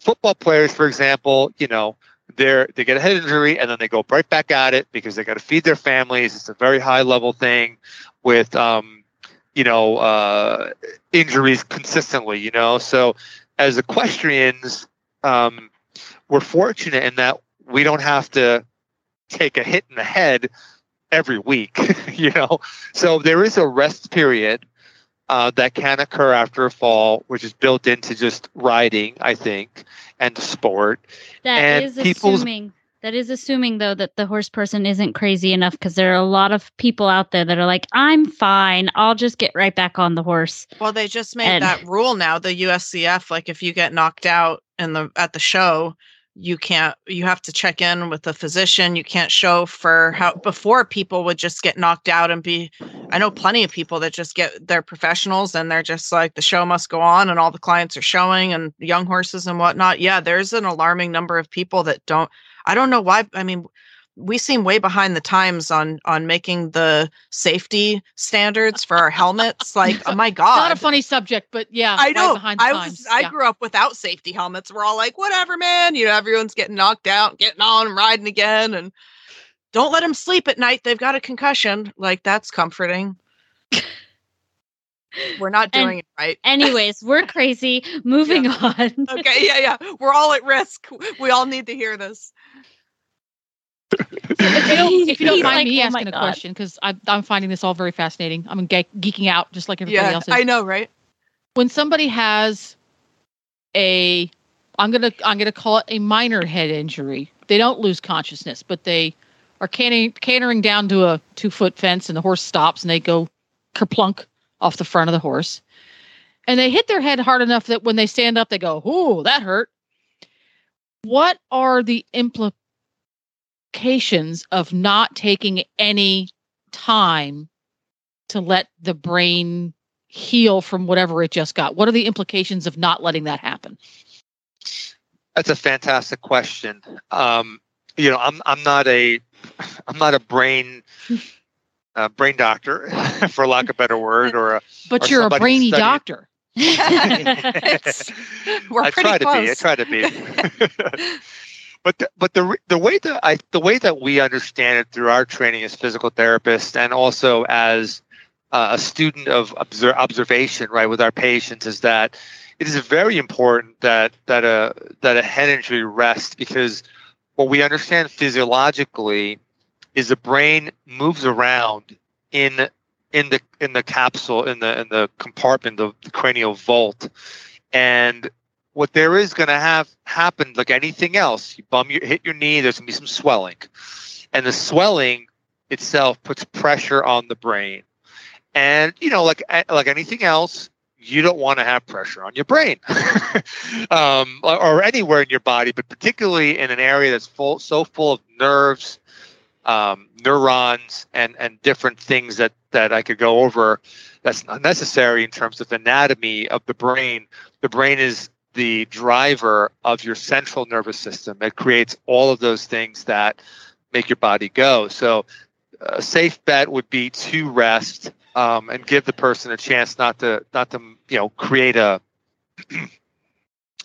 Speaker 5: Football players, for example, you know, they're they get a head injury and then they go right back at it because they got to feed their families. It's a very high level thing with um, you know uh, injuries consistently. You know, so as equestrians, um, we're fortunate in that we don't have to take a hit in the head every week, you know. So there is a rest period uh, that can occur after a fall, which is built into just riding, I think, and sport.
Speaker 1: That
Speaker 5: and
Speaker 1: is
Speaker 5: people's-
Speaker 1: assuming. That is assuming though that the horse person isn't crazy enough because there are a lot of people out there that are like, "I'm fine. I'll just get right back on the horse."
Speaker 2: Well, they just made
Speaker 1: And-
Speaker 2: that rule now. The USEF, like if you get knocked out in the at the show, you can't. You have to check in with the physician. You can't show for how. Before people would just get knocked out and be. I know plenty of people that just get they're professionals and they're just like the show must go on and all the clients are showing and young horses and whatnot. Yeah, there's an alarming number of people that don't. I don't know why. I mean, we seem way behind the times on on making the safety standards for our helmets. Like, oh my god,
Speaker 4: Not a funny subject, but yeah,
Speaker 2: I know.
Speaker 4: behind the
Speaker 2: I
Speaker 4: times.
Speaker 2: was. I grew up without safety helmets. We're all like, whatever, man. You know, everyone's getting knocked out, getting on, and riding again, and don't let them sleep at night. They've got a concussion. Like that's comforting. We're not
Speaker 1: And-
Speaker 2: doing it right.
Speaker 1: Anyways, we're crazy. Moving on.
Speaker 2: Okay, yeah, yeah. We're all at risk. We all need to hear this.
Speaker 4: if you don't, if you don't mind
Speaker 1: like,
Speaker 4: me
Speaker 1: "Oh
Speaker 4: asking a
Speaker 1: God."
Speaker 4: question, because I'm finding this all very fascinating. I'm ge- geeking out just like everybody
Speaker 2: Yeah,
Speaker 4: else is.
Speaker 2: I know, right?
Speaker 4: when somebody has a I'm gonna I'm gonna call it a minor head injury. They don't lose consciousness, but they are cantering, cantering down to a two foot fence, and the horse stops, and they go kerplunk off the front of the horse, and they hit their head hard enough that when they stand up, they go, "Ooh, that hurt." What are the implications of not taking any time to let the brain heal from whatever it just got? What are the implications of not letting that happen?
Speaker 5: That's a fantastic question. Um, you know, I'm I'm not a I'm not a brain uh, brain doctor, for lack of a better word, or a
Speaker 4: But
Speaker 5: Or
Speaker 4: you're a brainy
Speaker 5: studied-
Speaker 4: doctor.
Speaker 2: We're
Speaker 5: I
Speaker 2: pretty
Speaker 5: try to be. I
Speaker 2: close.
Speaker 5: try to be. but the, but the the way that I the way that we understand it through our training as physical therapists and also as uh, a student of obser- observation, right, with our patients, is that it is very important that that a that a head injury rest because what we understand physiologically is the brain moves around in in the in the capsule in the in the compartment the, the cranial vault. And what there is going to have happened like anything else you bum your hit your knee there's going to be some swelling. And the swelling itself puts pressure on the brain. And you know, like like anything else, you don't want to have pressure on your brain. Um, or, anywhere in your body, but particularly in an area that's full, so full of nerves, um, neurons, and and different things that that I could go over. That's not necessary in terms of anatomy of the brain. The brain is the driver of your central nervous system. It creates all of those things that make your body go. So, a safe bet would be to rest um, and give the person a chance not to not to you know create a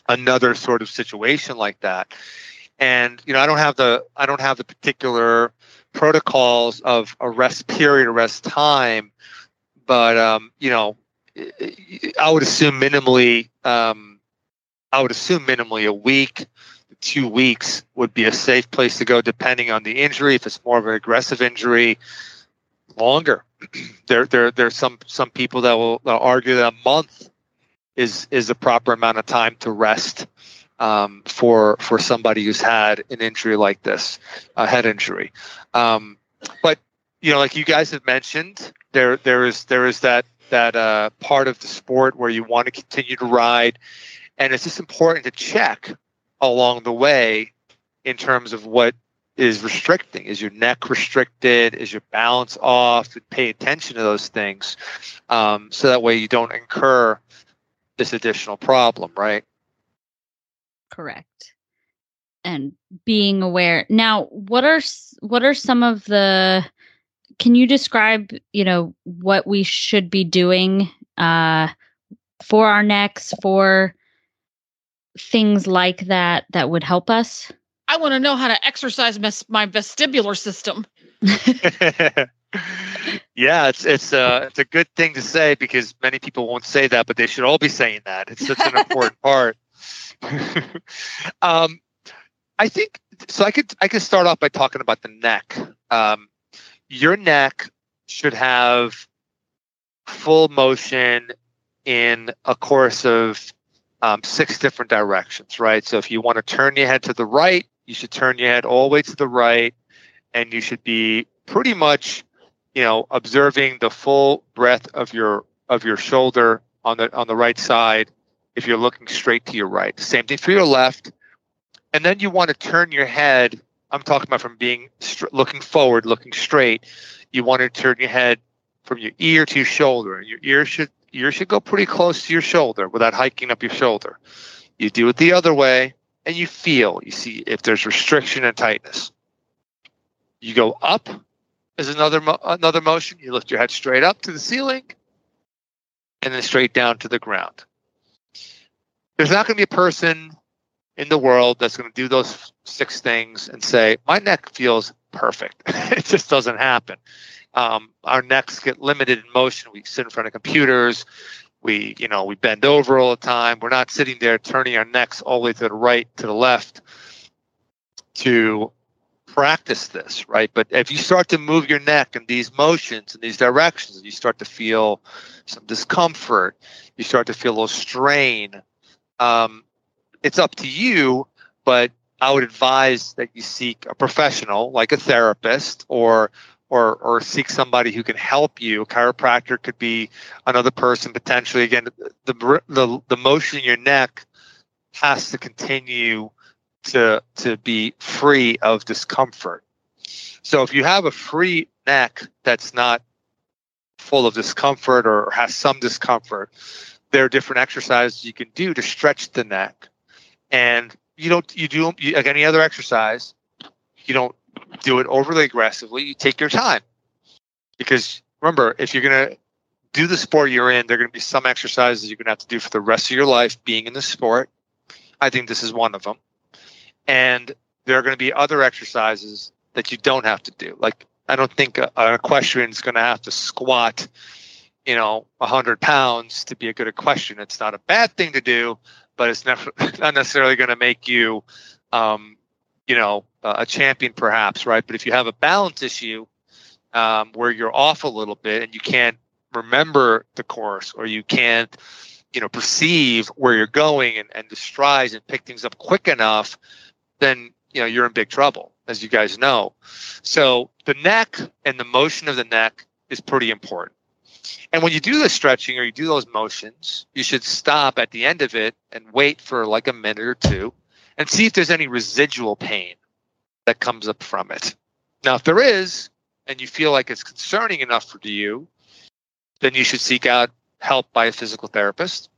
Speaker 5: another sort of situation like that. And you know, I don't have the I don't have the particular protocols of a rest period, a rest time, but um, you know, I would assume minimally. Um, I would assume minimally a week, two weeks would be a safe place to go, depending on the injury. If it's more of an aggressive injury, longer. there, there, there's some some people that will argue that a month is is the proper amount of time to rest um, for for somebody who's had an injury like this, a head injury. Um, but you know, like you guys have mentioned, there there is there is that that uh, part of the sport where you want to continue to ride, and it's just important to check along the way in terms of what is restricting? Is your neck restricted? Is your balance off? Pay attention to those things, um, so that way you don't incur this additional problem, right?
Speaker 1: Correct. And being aware. Now, what are what are some of the? Can you describe, you know, what we should be doing uh, for our necks, for things like that that would help us?
Speaker 4: I want to know how to exercise my vestibular system.
Speaker 5: yeah, it's it's a uh, it's a good thing to say because many people won't say that, but they should all be saying that. It's such an important part. um, I think so. I could I could start off by talking about the neck. Um, your neck should have full motion in a course of um, six different directions, right? So if you want to turn your head to the right, you should turn your head all the way to the right, and you should be pretty much, you know, observing the full breadth of your of your shoulder on the on the right side. If you're looking straight to your right, same thing for your left, and then you want to turn your head. I'm talking about from being looking forward, looking straight. You want to turn your head from your ear to your shoulder, your ear should ear should go pretty close to your shoulder without hiking up your shoulder. You do it the other way, and you feel, you see if there's restriction and tightness. You go up is another mo- another motion. You lift your head straight up to the ceiling, and then straight down to the ground. There's not going to be a person in the world that's going to do those six things and say, "My neck feels perfect." it just doesn't happen. Um, our necks get limited in motion. We sit in front of computers we you know we bend over all the time we're not sitting there turning our necks all the way to the right to the left to practice this right but if you start to move your neck in these motions in these directions you start to feel some discomfort you start to feel a little strain um, it's up to you but i would advise that you seek a professional like a therapist or or or seek somebody who can help you. A chiropractor could be another person potentially. Again, the the the motion in your neck has to continue to to be free of discomfort. So if you have a free neck that's not full of discomfort or has some discomfort, there are different exercises you can do to stretch the neck. And you don't you do like any other exercise, you don't do it overly aggressively. You take your time because remember, if you're going to do the sport you're in, there are going to be some exercises you're going to have to do for the rest of your life being in the sport. I think this is one of them. And there are going to be other exercises that you don't have to do. Like, I don't think an equestrian is going to have to squat, you know, 100 pounds to be a good equestrian. It's not a bad thing to do, but it's never, not necessarily going to make you, um, you know, a champion perhaps, right? But if you have a balance issue um, where you're off a little bit and you can't remember the course or you can't, you know, perceive where you're going and, and the strides and pick things up quick enough, then you know you're in big trouble, as you guys know. So the neck and the motion of the neck is pretty important. And when you do the stretching or you do those motions, you should stop at the end of it and wait for like a minute or two and see if there's any residual pain that comes up from it. Now, if there is, and you feel like it's concerning enough for you, then you should seek out help by a physical therapist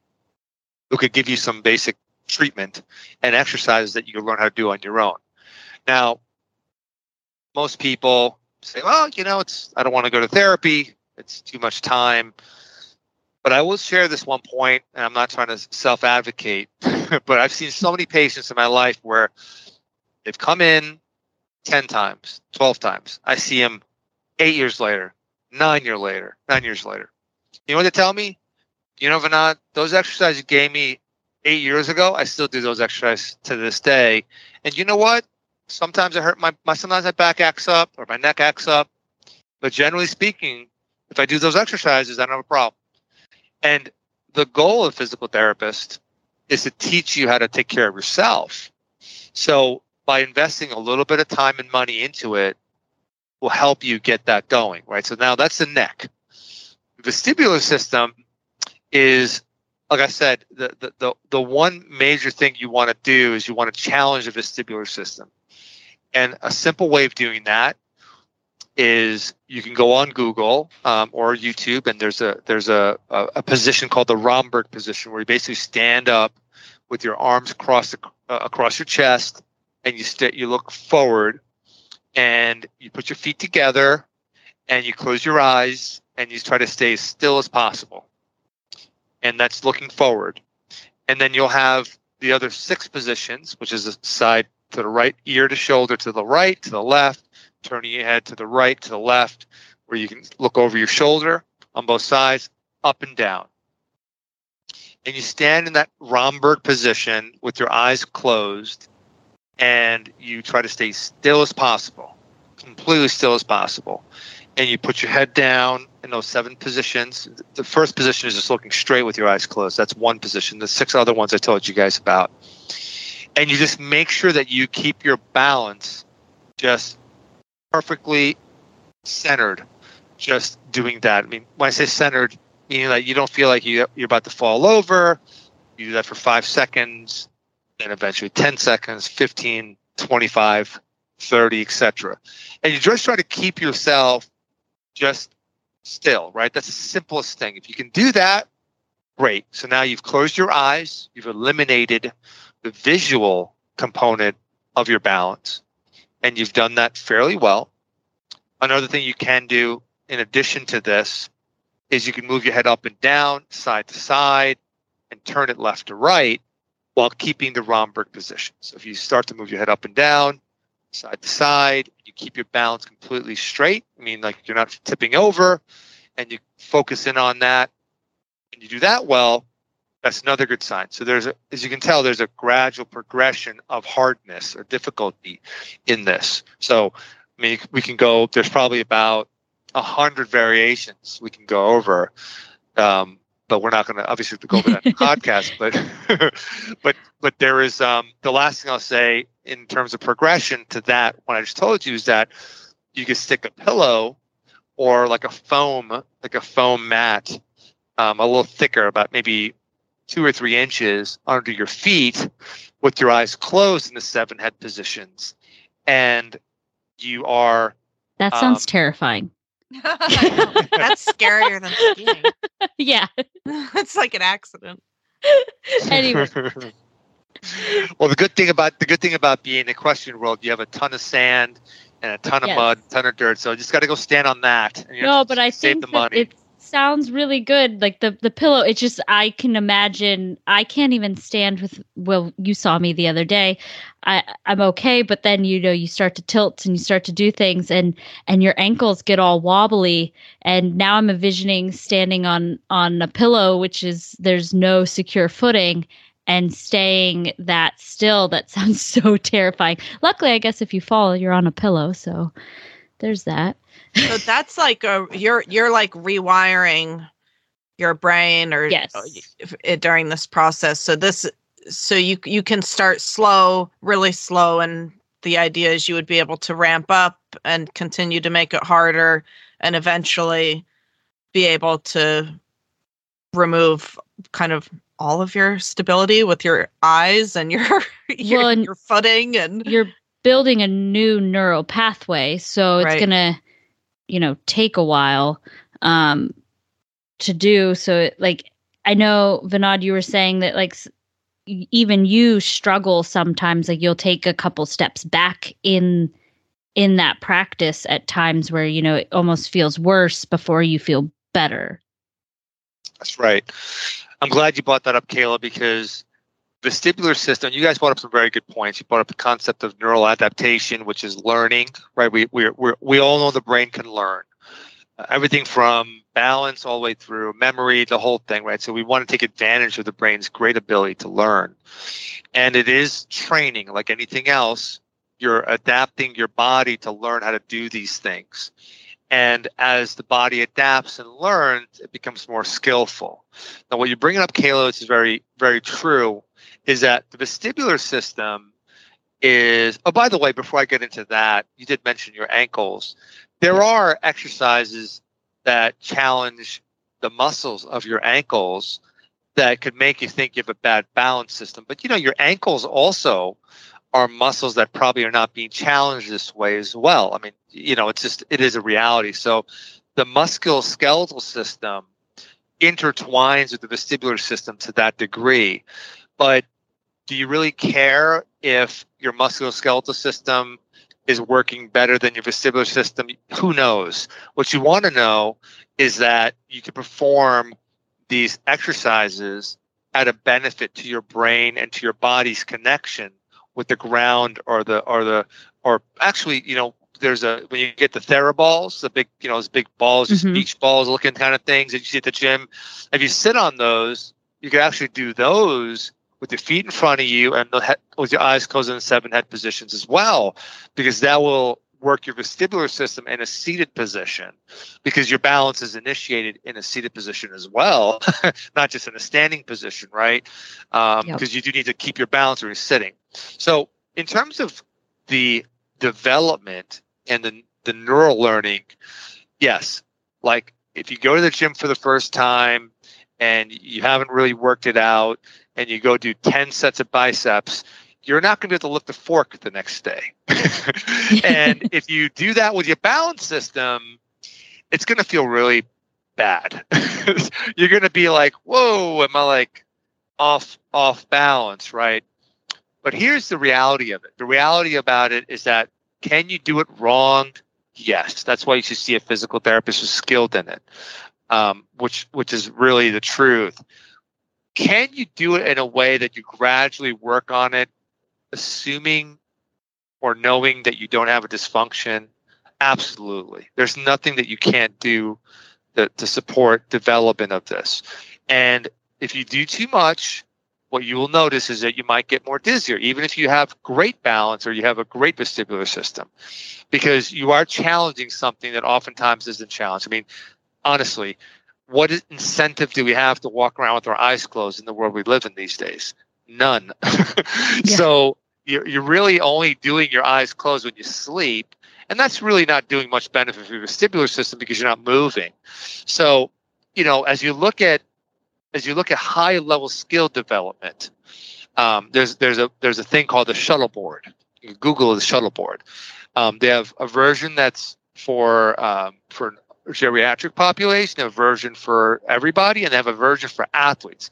Speaker 5: who could give you some basic treatment and exercises that you can learn how to do on your own. Now, most people say, well, you know, it's I don't want to go to therapy. It's too much time. But I will share this one point, and I'm not trying to self advocate, but I've seen so many patients in my life where they've come in 10 times, 12 times. I see them eight years later, nine years later, nine years later. You know what they tell me? You know, Vinod, those exercises you gave me eight years ago, I still do those exercises to this day. And you know what? Sometimes I hurt my, my sometimes my back acts up or my neck acts up. But generally speaking, if I do those exercises, I don't have a problem. And the goal of physical therapist is to teach you how to take care of yourself. So by investing a little bit of time and money into it will help you get that going, right? So now that's the neck. The vestibular system is like I said, the, the, the, the one major thing you want to do is you want to challenge the vestibular system. And a simple way of doing that is you can go on Google um, or YouTube, and there's a there's a, a, a position called the Romberg position, where you basically stand up with your arms across the, uh, across your chest, and you st- you look forward, and you put your feet together, and you close your eyes, and you try to stay as still as possible, and that's looking forward, and then you'll have the other six positions, which is the side to the right, ear to shoulder to the right, to the left, turning your head to the right, to the left, where you can look over your shoulder on both sides, up and down. And you stand in that Romberg position with your eyes closed, and you try to stay still as possible, completely still as possible. And you put your head down in those seven positions. The first position is just looking straight with your eyes closed. That's one position. The six other ones I told you guys about. And you just make sure that you keep your balance just perfectly centered just doing that. I mean, when I say centered, meaning that you don't feel like you, you're about to fall over. You do that for five seconds, then eventually 10 seconds, 15, 25, 30, etc. And you just try to keep yourself just still, right? That's the simplest thing. If you can do that, great. So now you've closed your eyes, you've eliminated the visual component of your balance and you've done that fairly well. Another thing you can do in addition to this is you can move your head up and down, side to side, and turn it left to right while keeping the Romberg position. So if you start to move your head up and down, side to side, you keep your balance completely straight. I mean, like you're not tipping over, and you focus in on that, and you do that well, that's another good sign. So there's, a, as you can tell, there's a gradual progression of hardness or difficulty in this. So, I mean, we can go. There's probably about a hundred variations we can go over, um, but we're not going to obviously go over that podcast. But, but, but there is um, the last thing I'll say in terms of progression to that. What I just told you is that you can stick a pillow or like a foam, like a foam mat, um, a little thicker, about maybe two or three inches under your feet with your eyes closed in the seven head positions. And you are.
Speaker 1: That sounds
Speaker 5: Um,
Speaker 1: terrifying.
Speaker 2: That's scarier than skiing.
Speaker 1: yeah.
Speaker 2: it's like an accident.
Speaker 1: Anyway.
Speaker 5: well, the good thing about the good thing about being in the equestrian world, you have a ton of sand and a ton of
Speaker 1: Yes.
Speaker 5: mud, ton of dirt. So you just got to go stand on that. And you
Speaker 1: No, but I
Speaker 5: save
Speaker 1: think
Speaker 5: the money.
Speaker 1: it sounds really good. Like the the pillow, it's just I can imagine. I can't even stand with. Well, you saw me the other day. I I'm okay, but then you know you start to tilt and you start to do things, and and your ankles get all wobbly. And now I'm envisioning standing on on a pillow, which is there's no secure footing. And staying that still, that sounds so terrifying. Luckily, I guess if you fall, you're on a pillow. So there's that.
Speaker 2: So that's like a you're you're like rewiring your brain or
Speaker 1: Yes.
Speaker 2: Uh, if, it, during this process. So this so you you can start slow, really slow and the idea is you would be able to ramp up and continue to make it harder and eventually be able to remove kind of all of your stability with your eyes and your your,
Speaker 1: Well, and
Speaker 2: your footing and
Speaker 1: you're building a new neural pathway so it's
Speaker 2: Right.
Speaker 1: gonna you know take a while um to do so it, like i know vinod you were saying that like even you struggle sometimes like you'll take a couple steps back in in that practice at times where you know it almost feels worse before you feel better
Speaker 5: That's right. I'm glad you brought that up, Kayla, because vestibular system, you guys brought up some very good points. You brought up the concept of neural adaptation, which is learning, right? We, we, we we all know the brain can learn. Uh, everything from balance all the way through memory, the whole thing, right? So we want to take advantage of the brain's great ability to learn. And it is training, like anything else. You're adapting your body to learn how to do these things. And as the body adapts and learns, it becomes more skillful. Now, what you're bringing up, Kayla, is very, very true, is that the vestibular system is. Oh, by the way, before I get into that, you did mention your ankles. There are exercises that challenge the muscles of your ankles that could make you think you have a bad balance system. But you know, your ankles also are muscles that probably are not being challenged this way as well. I mean, you know, it's just it is a reality. So the musculoskeletal system intertwines with the vestibular system to that degree. But do you really care if your musculoskeletal system is working better than your vestibular system? Who knows? What you want to know is that you can perform these exercises at a benefit to your brain and to your body's connection with the ground or the or the or actually you know there's a when you get the theraballs the big you know those big balls
Speaker 1: Mhm.
Speaker 5: beach balls looking kind of things that you see at the gym if you sit on those you can actually do those with your feet in front of you and the head, with your eyes closed in seven head positions as well because that will work your vestibular system in a seated position because your balance is initiated in a seated position as well not just in a standing position right um,
Speaker 1: Yep.
Speaker 5: because you do need to keep your balance when you're sitting so in terms of the development and the, the neural learning yes like if you go to the gym for the first time and you haven't really worked it out and you go do 10 sets of biceps you're not going to be able to lift a fork the next day. And if you do that with your balance system it's going to feel really bad. You're going to be like whoa am i like off off balance right? But here's the reality of it. The reality about it is that can you do it wrong? Yes. That's why you should see a physical therapist who's skilled in it um, which which is really the truth can you do it in a way that you gradually work on it assuming or knowing that you don't have a dysfunction? Absolutely. There's nothing that you can't do to, to support development of this. And if you do too much what you will notice is that you might get more dizzier even if you have great balance or you have a great vestibular system because you are challenging something that oftentimes isn't challenged. I mean honestly what incentive do we have to walk around with our eyes closed in the world we live in these days? None. So you're, you're really only doing your eyes closed when you sleep and that's really not doing much benefit for your vestibular system because you're not moving. So you know as you look at as you look at high level skill development um, there's there's a there's a thing called the shuttle board you google the shuttle board um, they have a version that's for um, for geriatric population a version for everybody and they have a version for athletes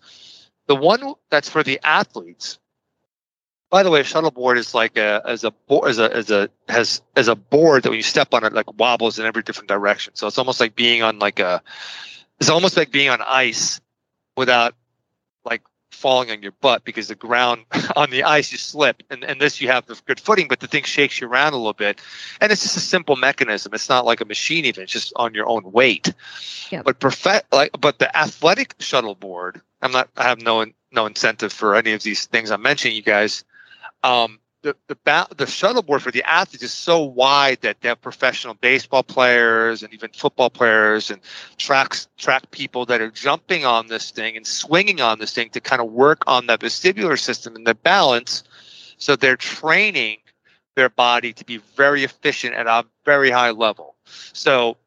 Speaker 5: the one that's for the athletes by the way, shuttleboard is like a as a board as a as a has as a board that when you step on it like wobbles in every different direction. So it's almost like being on like a it's almost like being on ice without falling on your butt because the ground on the ice you slip and, and this you have the good footing but the thing shakes you around a little bit. And it's just a simple mechanism. It's not like a machine even. It's just on your own weight.
Speaker 1: Yep.
Speaker 5: but perfect like but the athletic shuttleboard i'm not i have no no incentive for any of these things i'm mentioning you guys. Um, the the ba- the shuttleboard for the athletes is so wide that they have professional baseball players and even football players and tracks track people that are jumping on this thing and swinging on this thing to kind of work on the vestibular system and the balance, so they're training their body to be very efficient at a very high level. So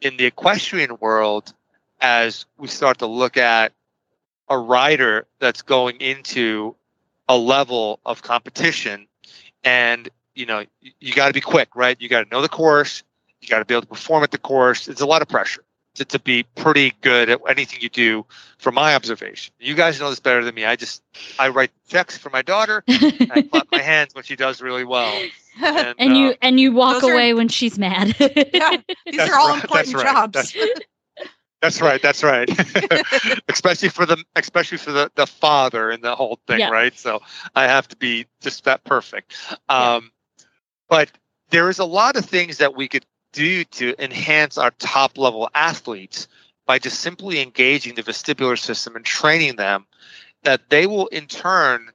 Speaker 5: in the equestrian world, as we start to look at a rider that's going into a level of competition. And you know you, you got to be quick right? You got to know the course. You got to be able to perform at the course. It's a lot of pressure to, to be pretty good at anything you do from my observation. You guys know this better than me. I just i write checks for my daughter and i clap my hands when she does really well. And,
Speaker 1: and you
Speaker 5: uh,
Speaker 1: and you walk
Speaker 2: those are-
Speaker 1: away when she's mad.
Speaker 2: yeah, these are all
Speaker 5: right,
Speaker 2: important
Speaker 5: right,
Speaker 2: jobs.
Speaker 5: that's- That's right. That's right. especially for the especially for the the father and the whole thing,
Speaker 1: Yeah.
Speaker 5: right? So I have to be just that perfect. Um, But there is a lot of things that we could do to enhance our top level athletes by just simply engaging the vestibular system and training them that they will in turn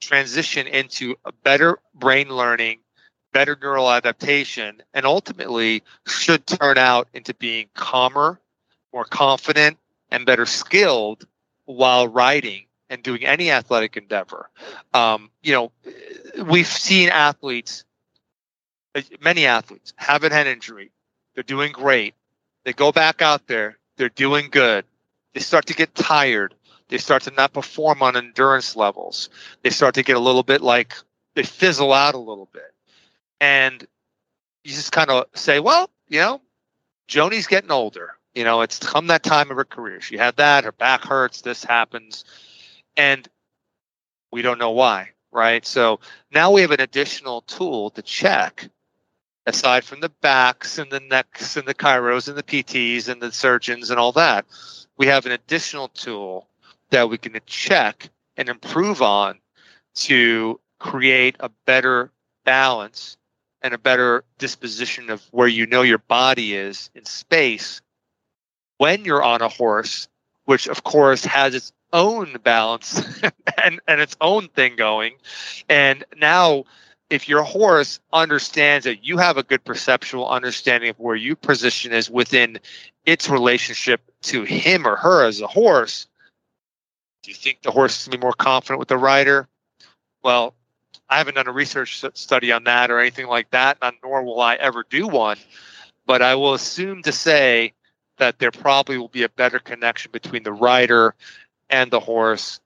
Speaker 5: transition into a better brain learning better neural adaptation and ultimately should turn out into being calmer more confident and better skilled while riding and doing any athletic endeavor. Um, you know, we've seen athletes, uh, many athletes, have an head injury. They're doing great. They go back out there. They're doing good. They start to get tired. They start to not perform on endurance levels. They start to get a little bit like they fizzle out a little bit. And you just kind of say, well, you know, Joni's getting older. You know, it's come that time of her career. She had that, her back hurts, this happens. And we don't know why, right? So now we have an additional tool to check aside from the backs and the necks and the chiros and the PTs and the surgeons and all that. We have an additional tool that we can check and improve on to create a better balance and a better disposition of where you know your body is in space when you're on a horse, which of course has its own balance and, and its own thing going. And now, if your horse understands that you have a good perceptual understanding of where your position is within its relationship to him or her as a horse, do you think the horse is going to be more confident with the rider? Well, I haven't done a research study on that or anything like that, nor will I ever do one. But I will assume to say that there probably will be a better connection between the rider and the horse,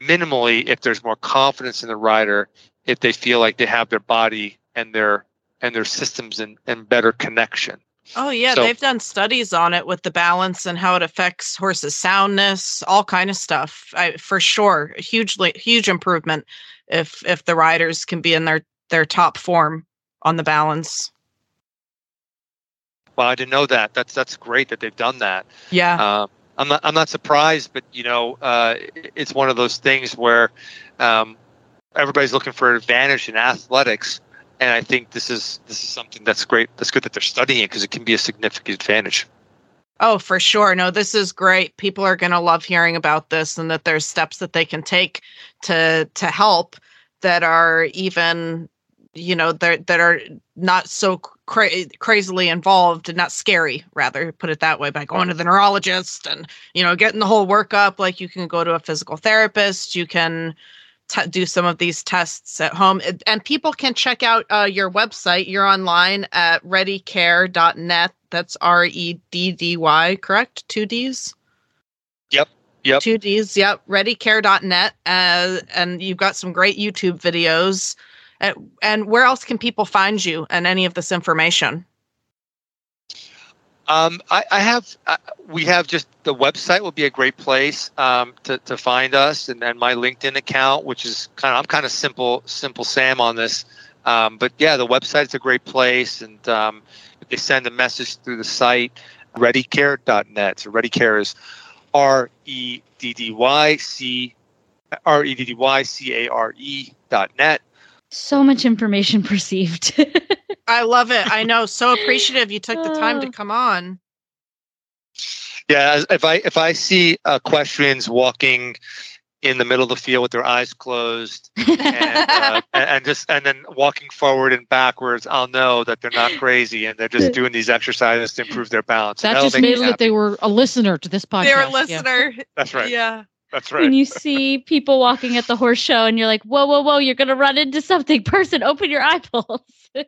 Speaker 5: minimally if there's more confidence in the rider, if they feel like they have their body and their and their systems in, in better connection.
Speaker 2: Oh yeah,
Speaker 5: So-
Speaker 2: they've done studies on it with the balance and how it affects horses' soundness, all kind of stuff. I, for sure, a hugely huge improvement if if the riders can be in their their top form on the balance.
Speaker 5: Well, I didn't know that. That's that's great that they've done that.
Speaker 2: Yeah,
Speaker 5: Uh, I'm not I'm not surprised, but you know, uh, it's one of those things where um, everybody's looking for an advantage in athletics, and I think this is this is something that's great. That's good that they're studying it because it can be a significant advantage.
Speaker 2: Oh, for sure. No, this is great. People are going to love hearing about this and that there's steps that they can take to to help that are even you know that that are not so cra- crazily involved and not scary rather put it that way by going to the neurologist and you know getting the whole workup like you can go to a physical therapist you can t- do some of these tests at home. It- and people can check out uh, your website. You're online at reddycare.net that's r-e-d-d-y correct? Two d's?
Speaker 5: Yep, yep.
Speaker 2: two d's yep. reddycare.net uh, and you've got some great youtube videos uh, and where else can people find you and any of this information
Speaker 5: Um, I, I have. Uh, we have just the website will be a great place um, to to find us, and then my LinkedIn account, which is kind of I'm kind of simple simple Sam on this, um, but yeah, the website's a great place, and um, if they send a message through the site, reddycare.net. So reddycare is R E D D Y C R E D D Y C A R E dot net.
Speaker 1: So much information perceived.
Speaker 2: i love it i know so appreciative you took the time to
Speaker 1: Oh.
Speaker 2: come on
Speaker 5: Yeah, if I if I see uh, equestrians walking in the middle of the field with their eyes closed and, uh, and and just and then walking forward and backwards, I'll know that they're not crazy and they're just doing these exercises to improve their balance.
Speaker 4: That just
Speaker 5: make
Speaker 4: made it that they were a listener to this podcast.
Speaker 2: they're a
Speaker 4: yeah.
Speaker 2: listener
Speaker 5: That's right.
Speaker 2: yeah
Speaker 5: That's right.
Speaker 1: when
Speaker 5: right.
Speaker 1: you see people walking at the horse show and you're like, whoa, whoa, whoa, you're going to run into something. Person, open your eyeballs.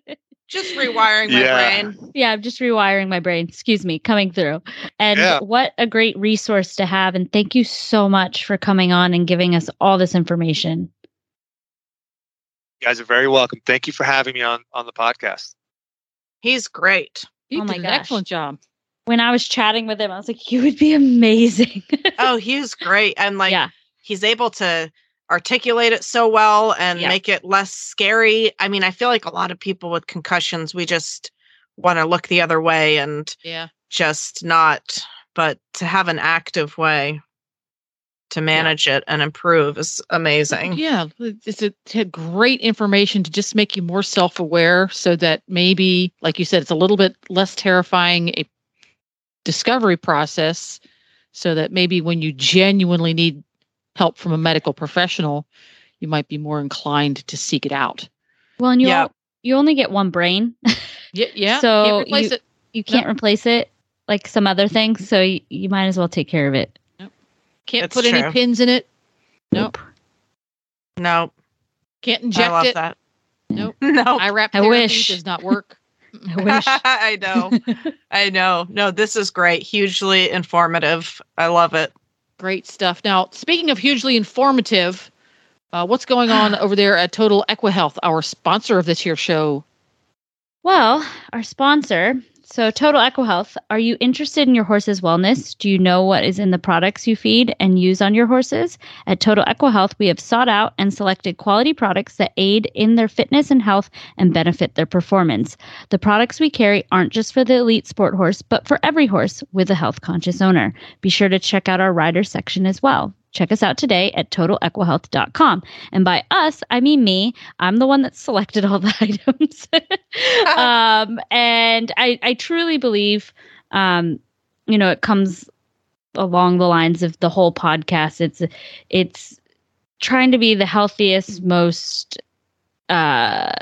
Speaker 2: Just rewiring my
Speaker 5: Yeah.
Speaker 2: brain.
Speaker 1: yeah, I'm just rewiring my brain. Excuse me, coming through. And
Speaker 5: Yeah.
Speaker 1: what a great resource to have. And thank you so much for coming on and giving us all this information.
Speaker 5: You guys are very welcome. Thank you for having me on on the podcast.
Speaker 2: He's great.
Speaker 4: You
Speaker 1: Oh
Speaker 4: did
Speaker 1: my
Speaker 4: an
Speaker 1: gosh.
Speaker 4: excellent job.
Speaker 1: When I was chatting with him, I was like, you would be amazing.
Speaker 2: Oh, he's great. And like
Speaker 1: yeah.
Speaker 2: he's able to articulate it so well and
Speaker 1: Yeah.
Speaker 2: make it less scary. I mean, I feel like a lot of people with concussions, we just want to look the other way and
Speaker 4: Yeah.
Speaker 2: just not, but to have an active way to manage it and improve is amazing.
Speaker 4: Yeah, it's a, it's a great information to just make you more self-aware, so that maybe, like you said, it's a little bit less terrifying a discovery process, so that maybe when you genuinely need help from a medical professional, you might be more inclined to seek it out.
Speaker 1: Well, and you,
Speaker 2: Yeah.
Speaker 1: all, you only get one brain.
Speaker 4: Yeah, yeah.
Speaker 1: So
Speaker 4: can't replace
Speaker 1: you-
Speaker 4: it.
Speaker 1: you can't replace it like some other mm-hmm. things. So you, you might as well take care of it.
Speaker 4: Can't
Speaker 2: It's
Speaker 4: put any pins in it. Nope.
Speaker 2: Nope.
Speaker 4: Can't
Speaker 2: I
Speaker 4: inject
Speaker 2: love
Speaker 4: it.
Speaker 2: that.
Speaker 4: Nope.
Speaker 2: No,
Speaker 4: IRAP
Speaker 1: I
Speaker 4: therapy
Speaker 1: wish.
Speaker 4: does not work.
Speaker 1: I wish.
Speaker 2: I know. I know. No, this is great. Hugely informative. I love it.
Speaker 4: Great stuff. Now, speaking of hugely informative, uh, what's going on over there at Total EquiHealth, our sponsor of this year's show?
Speaker 1: Well, our sponsor, so Total EquiHealth, are you interested in your horse's wellness? Do you know what is in the products you feed and use on your horses? At Total EquiHealth, we have sought out and selected quality products that aid in their fitness and health and benefit their performance. The products we carry aren't just for the elite sport horse, but for every horse with a health conscious owner. Be sure to check out our rider section as well. Check us out today at totalequihealth.com. And by us, I mean me. I'm the one that selected all the items. um, and I, I truly believe, um, you know, it comes along the lines of the whole podcast. It's, it's trying to be the healthiest, most, uh,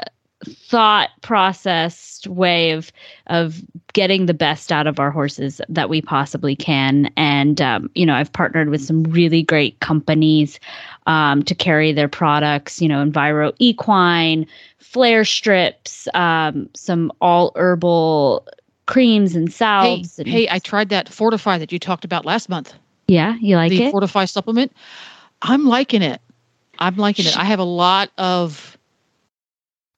Speaker 1: thought processed way of of getting the best out of our horses that we possibly can and um, you know i've partnered with some really great companies um, to carry their products you know enviro equine Flair strips um, some all herbal creams and
Speaker 4: Hey,
Speaker 1: salves and-
Speaker 4: hey, I tried that Fortify that you talked about last month.
Speaker 1: yeah you like it?
Speaker 4: the
Speaker 1: it
Speaker 4: Fortify supplement. I'm liking it. I'm liking it. I have a lot of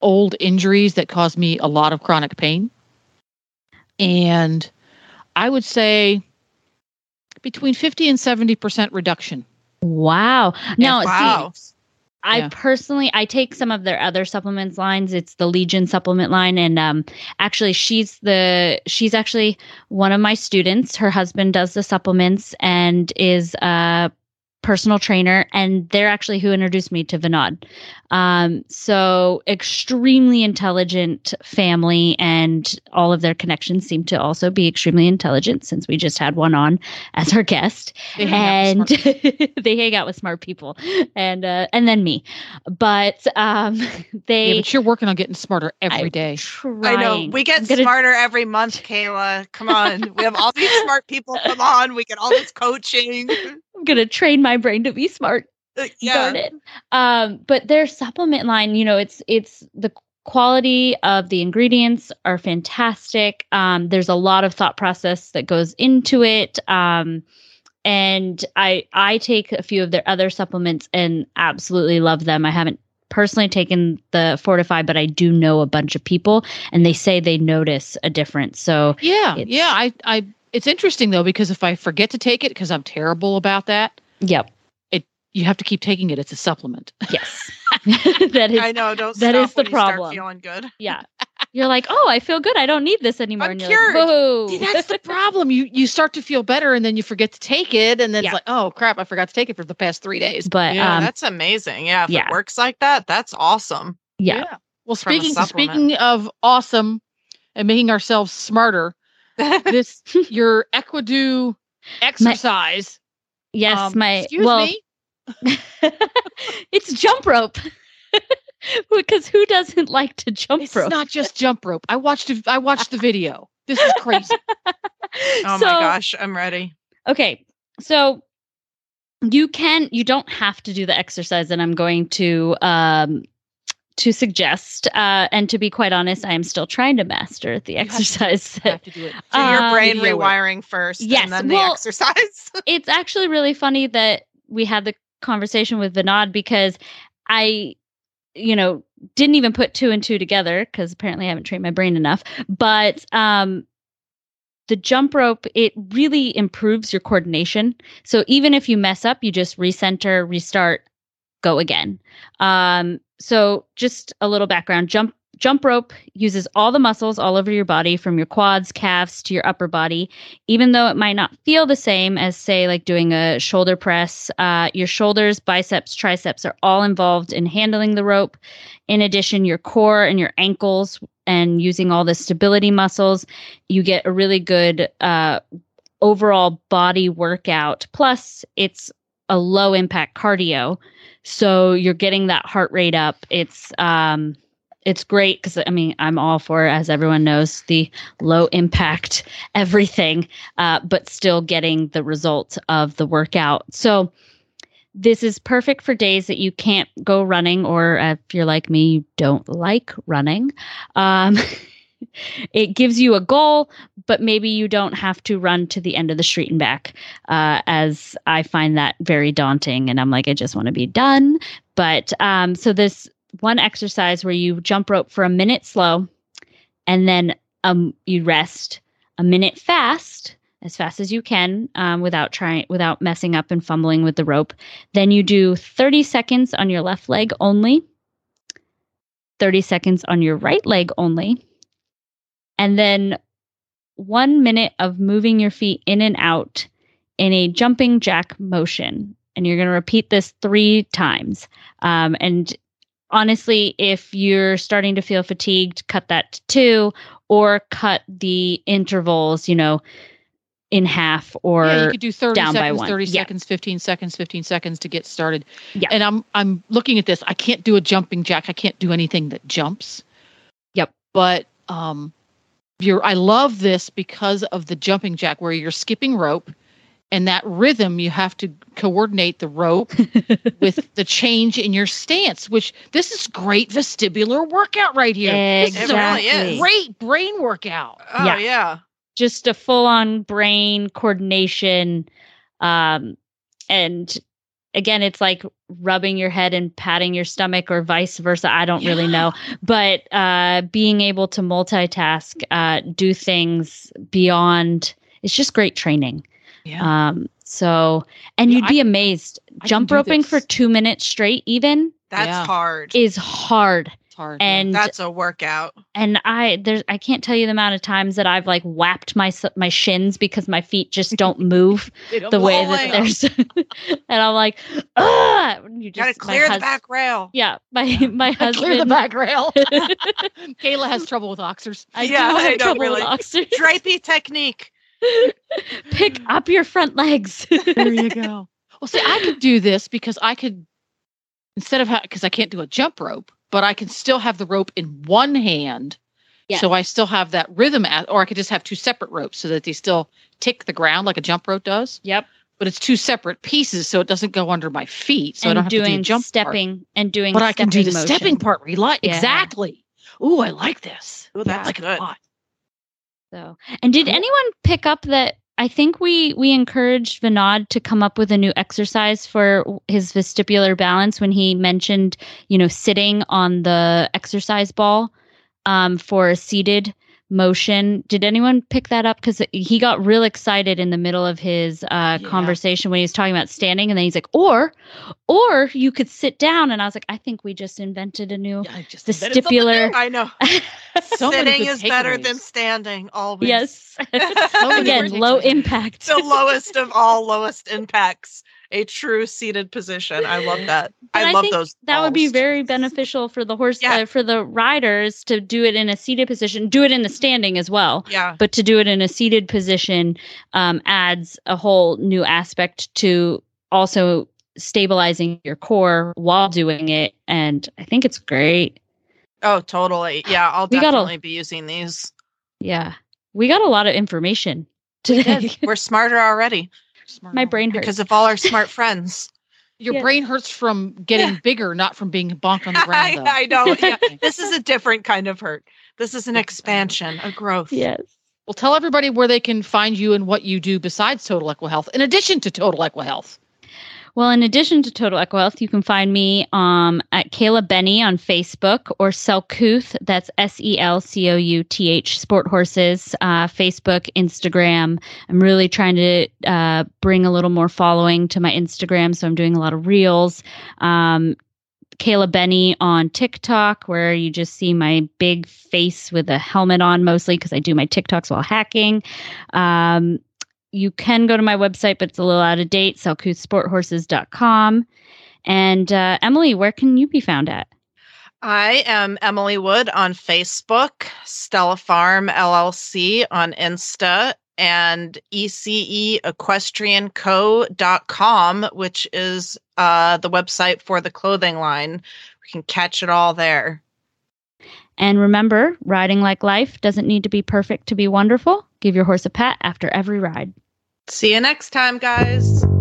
Speaker 4: old injuries that cause me a lot of chronic pain. And I would say between 50 and 70% reduction.
Speaker 1: wow now see,
Speaker 2: wow.
Speaker 1: I
Speaker 4: Yeah.
Speaker 1: personally I take some of their other supplements lines. It's the Legion supplement line and um actually she's the she's actually one of my students. Her husband does the supplements and is a personal trainer and they're actually who introduced me to Vinod. Um so extremely intelligent family and all of their connections seem to also be extremely intelligent since we just had one on as our guest
Speaker 4: They
Speaker 1: and they hang out with smart people and uh and then me but um they
Speaker 4: yeah, but you're working on getting smarter every
Speaker 1: I'm
Speaker 4: day.
Speaker 2: I know. We get
Speaker 1: gonna-
Speaker 2: smarter every month, Kayla. Come on. we have all these smart people. Come on. We get all this coaching.
Speaker 1: i'm gonna train my brain to be smart
Speaker 2: Uh,
Speaker 1: Darn
Speaker 2: Yeah.
Speaker 1: it. um but their supplement line you know it's it's the quality of the ingredients are fantastic um there's a lot of thought process that goes into it um and i i take a few of their other supplements and absolutely love them i haven't personally taken the fortify but i do know a bunch of people and they say they notice a difference so
Speaker 4: Yeah, yeah. I, I. It's interesting though because if I forget to take it because I'm terrible about that,
Speaker 1: yep It
Speaker 4: you have to keep taking it. It's a supplement.
Speaker 1: yes that is
Speaker 2: I know. Don't
Speaker 1: that
Speaker 2: stop
Speaker 1: is the
Speaker 2: when you start
Speaker 1: problem.
Speaker 2: feeling good.
Speaker 1: Yeah. You're like, oh, I feel good. I don't need this anymore.
Speaker 2: I'm
Speaker 1: and you're
Speaker 2: cured.
Speaker 1: like.
Speaker 4: See, that's the problem. You you start to feel better and then you forget to take it, and then
Speaker 1: Yeah.
Speaker 4: it's like, oh crap, I forgot to take it for the past three days.
Speaker 1: but
Speaker 2: Yeah,
Speaker 1: um,
Speaker 2: that's amazing. Yeah, if
Speaker 1: yeah.
Speaker 2: it works like that, that's awesome.
Speaker 1: yeah.
Speaker 4: Well, speaking speaking of awesome and making ourselves smarter, this your Equidu exercise.
Speaker 1: Yes,
Speaker 4: um,
Speaker 1: my
Speaker 4: excuse
Speaker 1: well,
Speaker 4: me.
Speaker 1: it's jump rope. because who doesn't like to jump
Speaker 4: It's
Speaker 1: rope?
Speaker 4: It's not just jump rope. I watched it- I watched the video. This is crazy.
Speaker 2: oh
Speaker 1: So-
Speaker 2: my gosh, I'm ready.
Speaker 1: Okay. So you can you don't have to do the exercise that I'm going to um to suggest. Uh, and to be quite honest, I am still trying to master the
Speaker 4: have to-
Speaker 1: exercise.
Speaker 4: Have to do it.
Speaker 2: So your
Speaker 1: Um,
Speaker 2: brain rewiring first,
Speaker 1: Yes,
Speaker 2: and then the
Speaker 1: well-
Speaker 2: exercise.
Speaker 1: it's actually really funny that we had the conversation with Vinod because I, you know, didn't even put two and two together because apparently I haven't trained my brain enough. But um, the jump rope, it really improves your coordination. So even if you mess up, you just recenter, restart, go again. Um, so just a little background jump. Jump rope uses all the muscles all over your body from your quads, calves to your upper body even though it might not feel the same as say like doing a shoulder press uh, your shoulders biceps triceps are all involved in handling the rope in addition your core and your ankles and using all the stability muscles you get a really good uh, overall body workout plus it's a low impact cardio so you're getting that heart rate up it's um it's great because i mean i'm all for as everyone knows the low impact everything, uh, but still getting the results of the workout. So this is perfect for days that you can't go running, or if you're like me, you don't like running. Um, it gives you a goal, but maybe you don't have to run to the end of the street and back, uh, as I find that very daunting. And I'm like, I just want to be done. But um, so this one exercise where you jump rope for a minute slow, and then um, you rest a minute fast as fast as you can um, without trying without messing up and fumbling with the rope then you do 30 seconds on your left leg only 30 seconds on your right leg only and then one minute of moving your feet in and out in a jumping jack motion and you're going to repeat this three times um, and honestly if you're starting to feel fatigued cut that to two or cut the intervals, you know, in half or
Speaker 4: yeah, you could do 30
Speaker 1: down by
Speaker 4: seconds,
Speaker 1: one.
Speaker 4: 30
Speaker 1: Yeah.
Speaker 4: seconds, 15 seconds, 15 seconds to get started.
Speaker 1: Yeah.
Speaker 4: And I'm I'm looking at this. I can't do a jumping jack. I can't do anything that jumps.
Speaker 1: Yep.
Speaker 4: But um you're I love this because of the jumping jack where you're skipping rope and that rhythm you have to coordinate the rope with the change in your stance, which this is great vestibular workout right here. This is a
Speaker 2: really is.
Speaker 4: great brain workout.
Speaker 2: Oh
Speaker 1: Yeah.
Speaker 2: yeah.
Speaker 1: just a full on brain coordination. Um, and again, it's like rubbing your head and patting your stomach or vice versa. I don't really know. But uh, being able to multitask, uh, do things beyond, it's just great training.
Speaker 4: Yeah.
Speaker 1: Um, so, and
Speaker 4: Yeah,
Speaker 1: you'd
Speaker 4: I-
Speaker 1: be amazed.
Speaker 4: I
Speaker 1: Jump
Speaker 4: do
Speaker 1: roping for two minutes straight, even
Speaker 2: That's
Speaker 4: Yeah.
Speaker 2: hard.
Speaker 1: is hard.
Speaker 4: It's hard.
Speaker 1: And
Speaker 2: That's a workout.
Speaker 1: and I there's I can't tell you the amount of times that I've like whapped my my shins because my feet just don't move
Speaker 4: don't
Speaker 1: the way
Speaker 2: rolling.
Speaker 1: that there's and I'm like ah you
Speaker 2: Got to
Speaker 1: just my
Speaker 2: clear the back rail.
Speaker 1: yeah my my husband
Speaker 4: Clear the back rail. Kayla has trouble with oxers.
Speaker 1: I
Speaker 2: Yeah,
Speaker 1: do
Speaker 2: I
Speaker 1: have
Speaker 2: know,
Speaker 1: trouble
Speaker 2: really.
Speaker 1: with oxers.
Speaker 2: Drapey technique.
Speaker 1: pick up your front legs
Speaker 4: There you go. Well, see, I could do this because I could instead of because I can't do a jump rope, but I can still have the rope in one hand.
Speaker 1: Yes.
Speaker 4: So I still have that rhythm, at, or I could just have two separate ropes so that they still tick the ground like a jump rope does.
Speaker 1: yep
Speaker 4: But it's two separate pieces, so it doesn't go under my feet. So I don't
Speaker 1: and
Speaker 4: have to do a
Speaker 1: doing
Speaker 4: jump part.
Speaker 1: stepping and doing
Speaker 4: But I can do the
Speaker 1: stepping
Speaker 4: stepping part where you like
Speaker 1: Yeah.
Speaker 4: exactly. Ooh, I like this.
Speaker 2: Ooh,
Speaker 4: I
Speaker 2: that's
Speaker 4: like it a
Speaker 2: good.
Speaker 4: lot.
Speaker 1: So, and did anyone pick up that? I think we we encouraged Vinod to come up with a new exercise for his vestibular balance when he mentioned, you know, sitting on the exercise ball um, for seated motion. Did anyone pick that up? Because he got real excited in the middle of his uh,
Speaker 4: Yeah.
Speaker 1: conversation when he was talking about standing, and then he's like, "Or, or you could sit down." And I was like, "I think we just invented a new
Speaker 4: Yeah, I vestibular."
Speaker 2: I know.
Speaker 4: So
Speaker 2: Sitting
Speaker 4: good
Speaker 2: is better than standing. Always.
Speaker 1: yes.
Speaker 4: many
Speaker 1: Again, low impact.
Speaker 2: the lowest of all lowest impacts. A true seated position. I love that.
Speaker 1: But
Speaker 2: I love
Speaker 1: think
Speaker 2: those.
Speaker 1: That would be very beneficial for the horse,
Speaker 2: Yeah.
Speaker 1: uh, for the riders to do it in a seated position. Do it in the standing as well,
Speaker 2: Yeah.
Speaker 1: but to do it in a seated position um, adds a whole new aspect to also stabilizing your core while doing it. And I think it's great.
Speaker 2: Oh, totally. Yeah, I'll
Speaker 1: We
Speaker 2: definitely be using these.
Speaker 1: Yeah, we got a lot of information today.
Speaker 2: We're smarter already
Speaker 4: Smart
Speaker 1: My brain hurts.
Speaker 2: because of all our smart friends.
Speaker 4: your
Speaker 1: Yeah.
Speaker 4: brain hurts from getting bigger, not from being bonked on the ground. though.
Speaker 2: I know. Yeah. this is a different kind of hurt. This is an expansion, a growth.
Speaker 1: Yes.
Speaker 4: Well, tell everybody where they can find you and what you do besides Total Equa Health, in addition to Total Equa Health.
Speaker 1: Well, in addition to Total Eco Health, you can find me um, at Kayla Benny on Facebook or Selcouth. That's S E L C O U T H Sport Horses, uh, Facebook, Instagram. I'm really trying to uh, bring a little more following to my Instagram, so I'm doing a lot of reels. Um, Kayla Benny on TikTok, where you just see my big face with a helmet on, mostly because I do my TikToks while hacking. Um, you can go to my website, but it's a little out of date, selcouthsporthorses.com. And uh, Emily, where can you be found at?
Speaker 2: I am Emily Wood on Facebook, Stella Farm LLC on Insta, and ECEEquestrianco.com, which is uh, the website for the clothing line. We can catch it all there.
Speaker 1: And remember, riding like life doesn't need to be perfect to be wonderful. Give your horse a pat after every ride.
Speaker 2: See you next time, guys.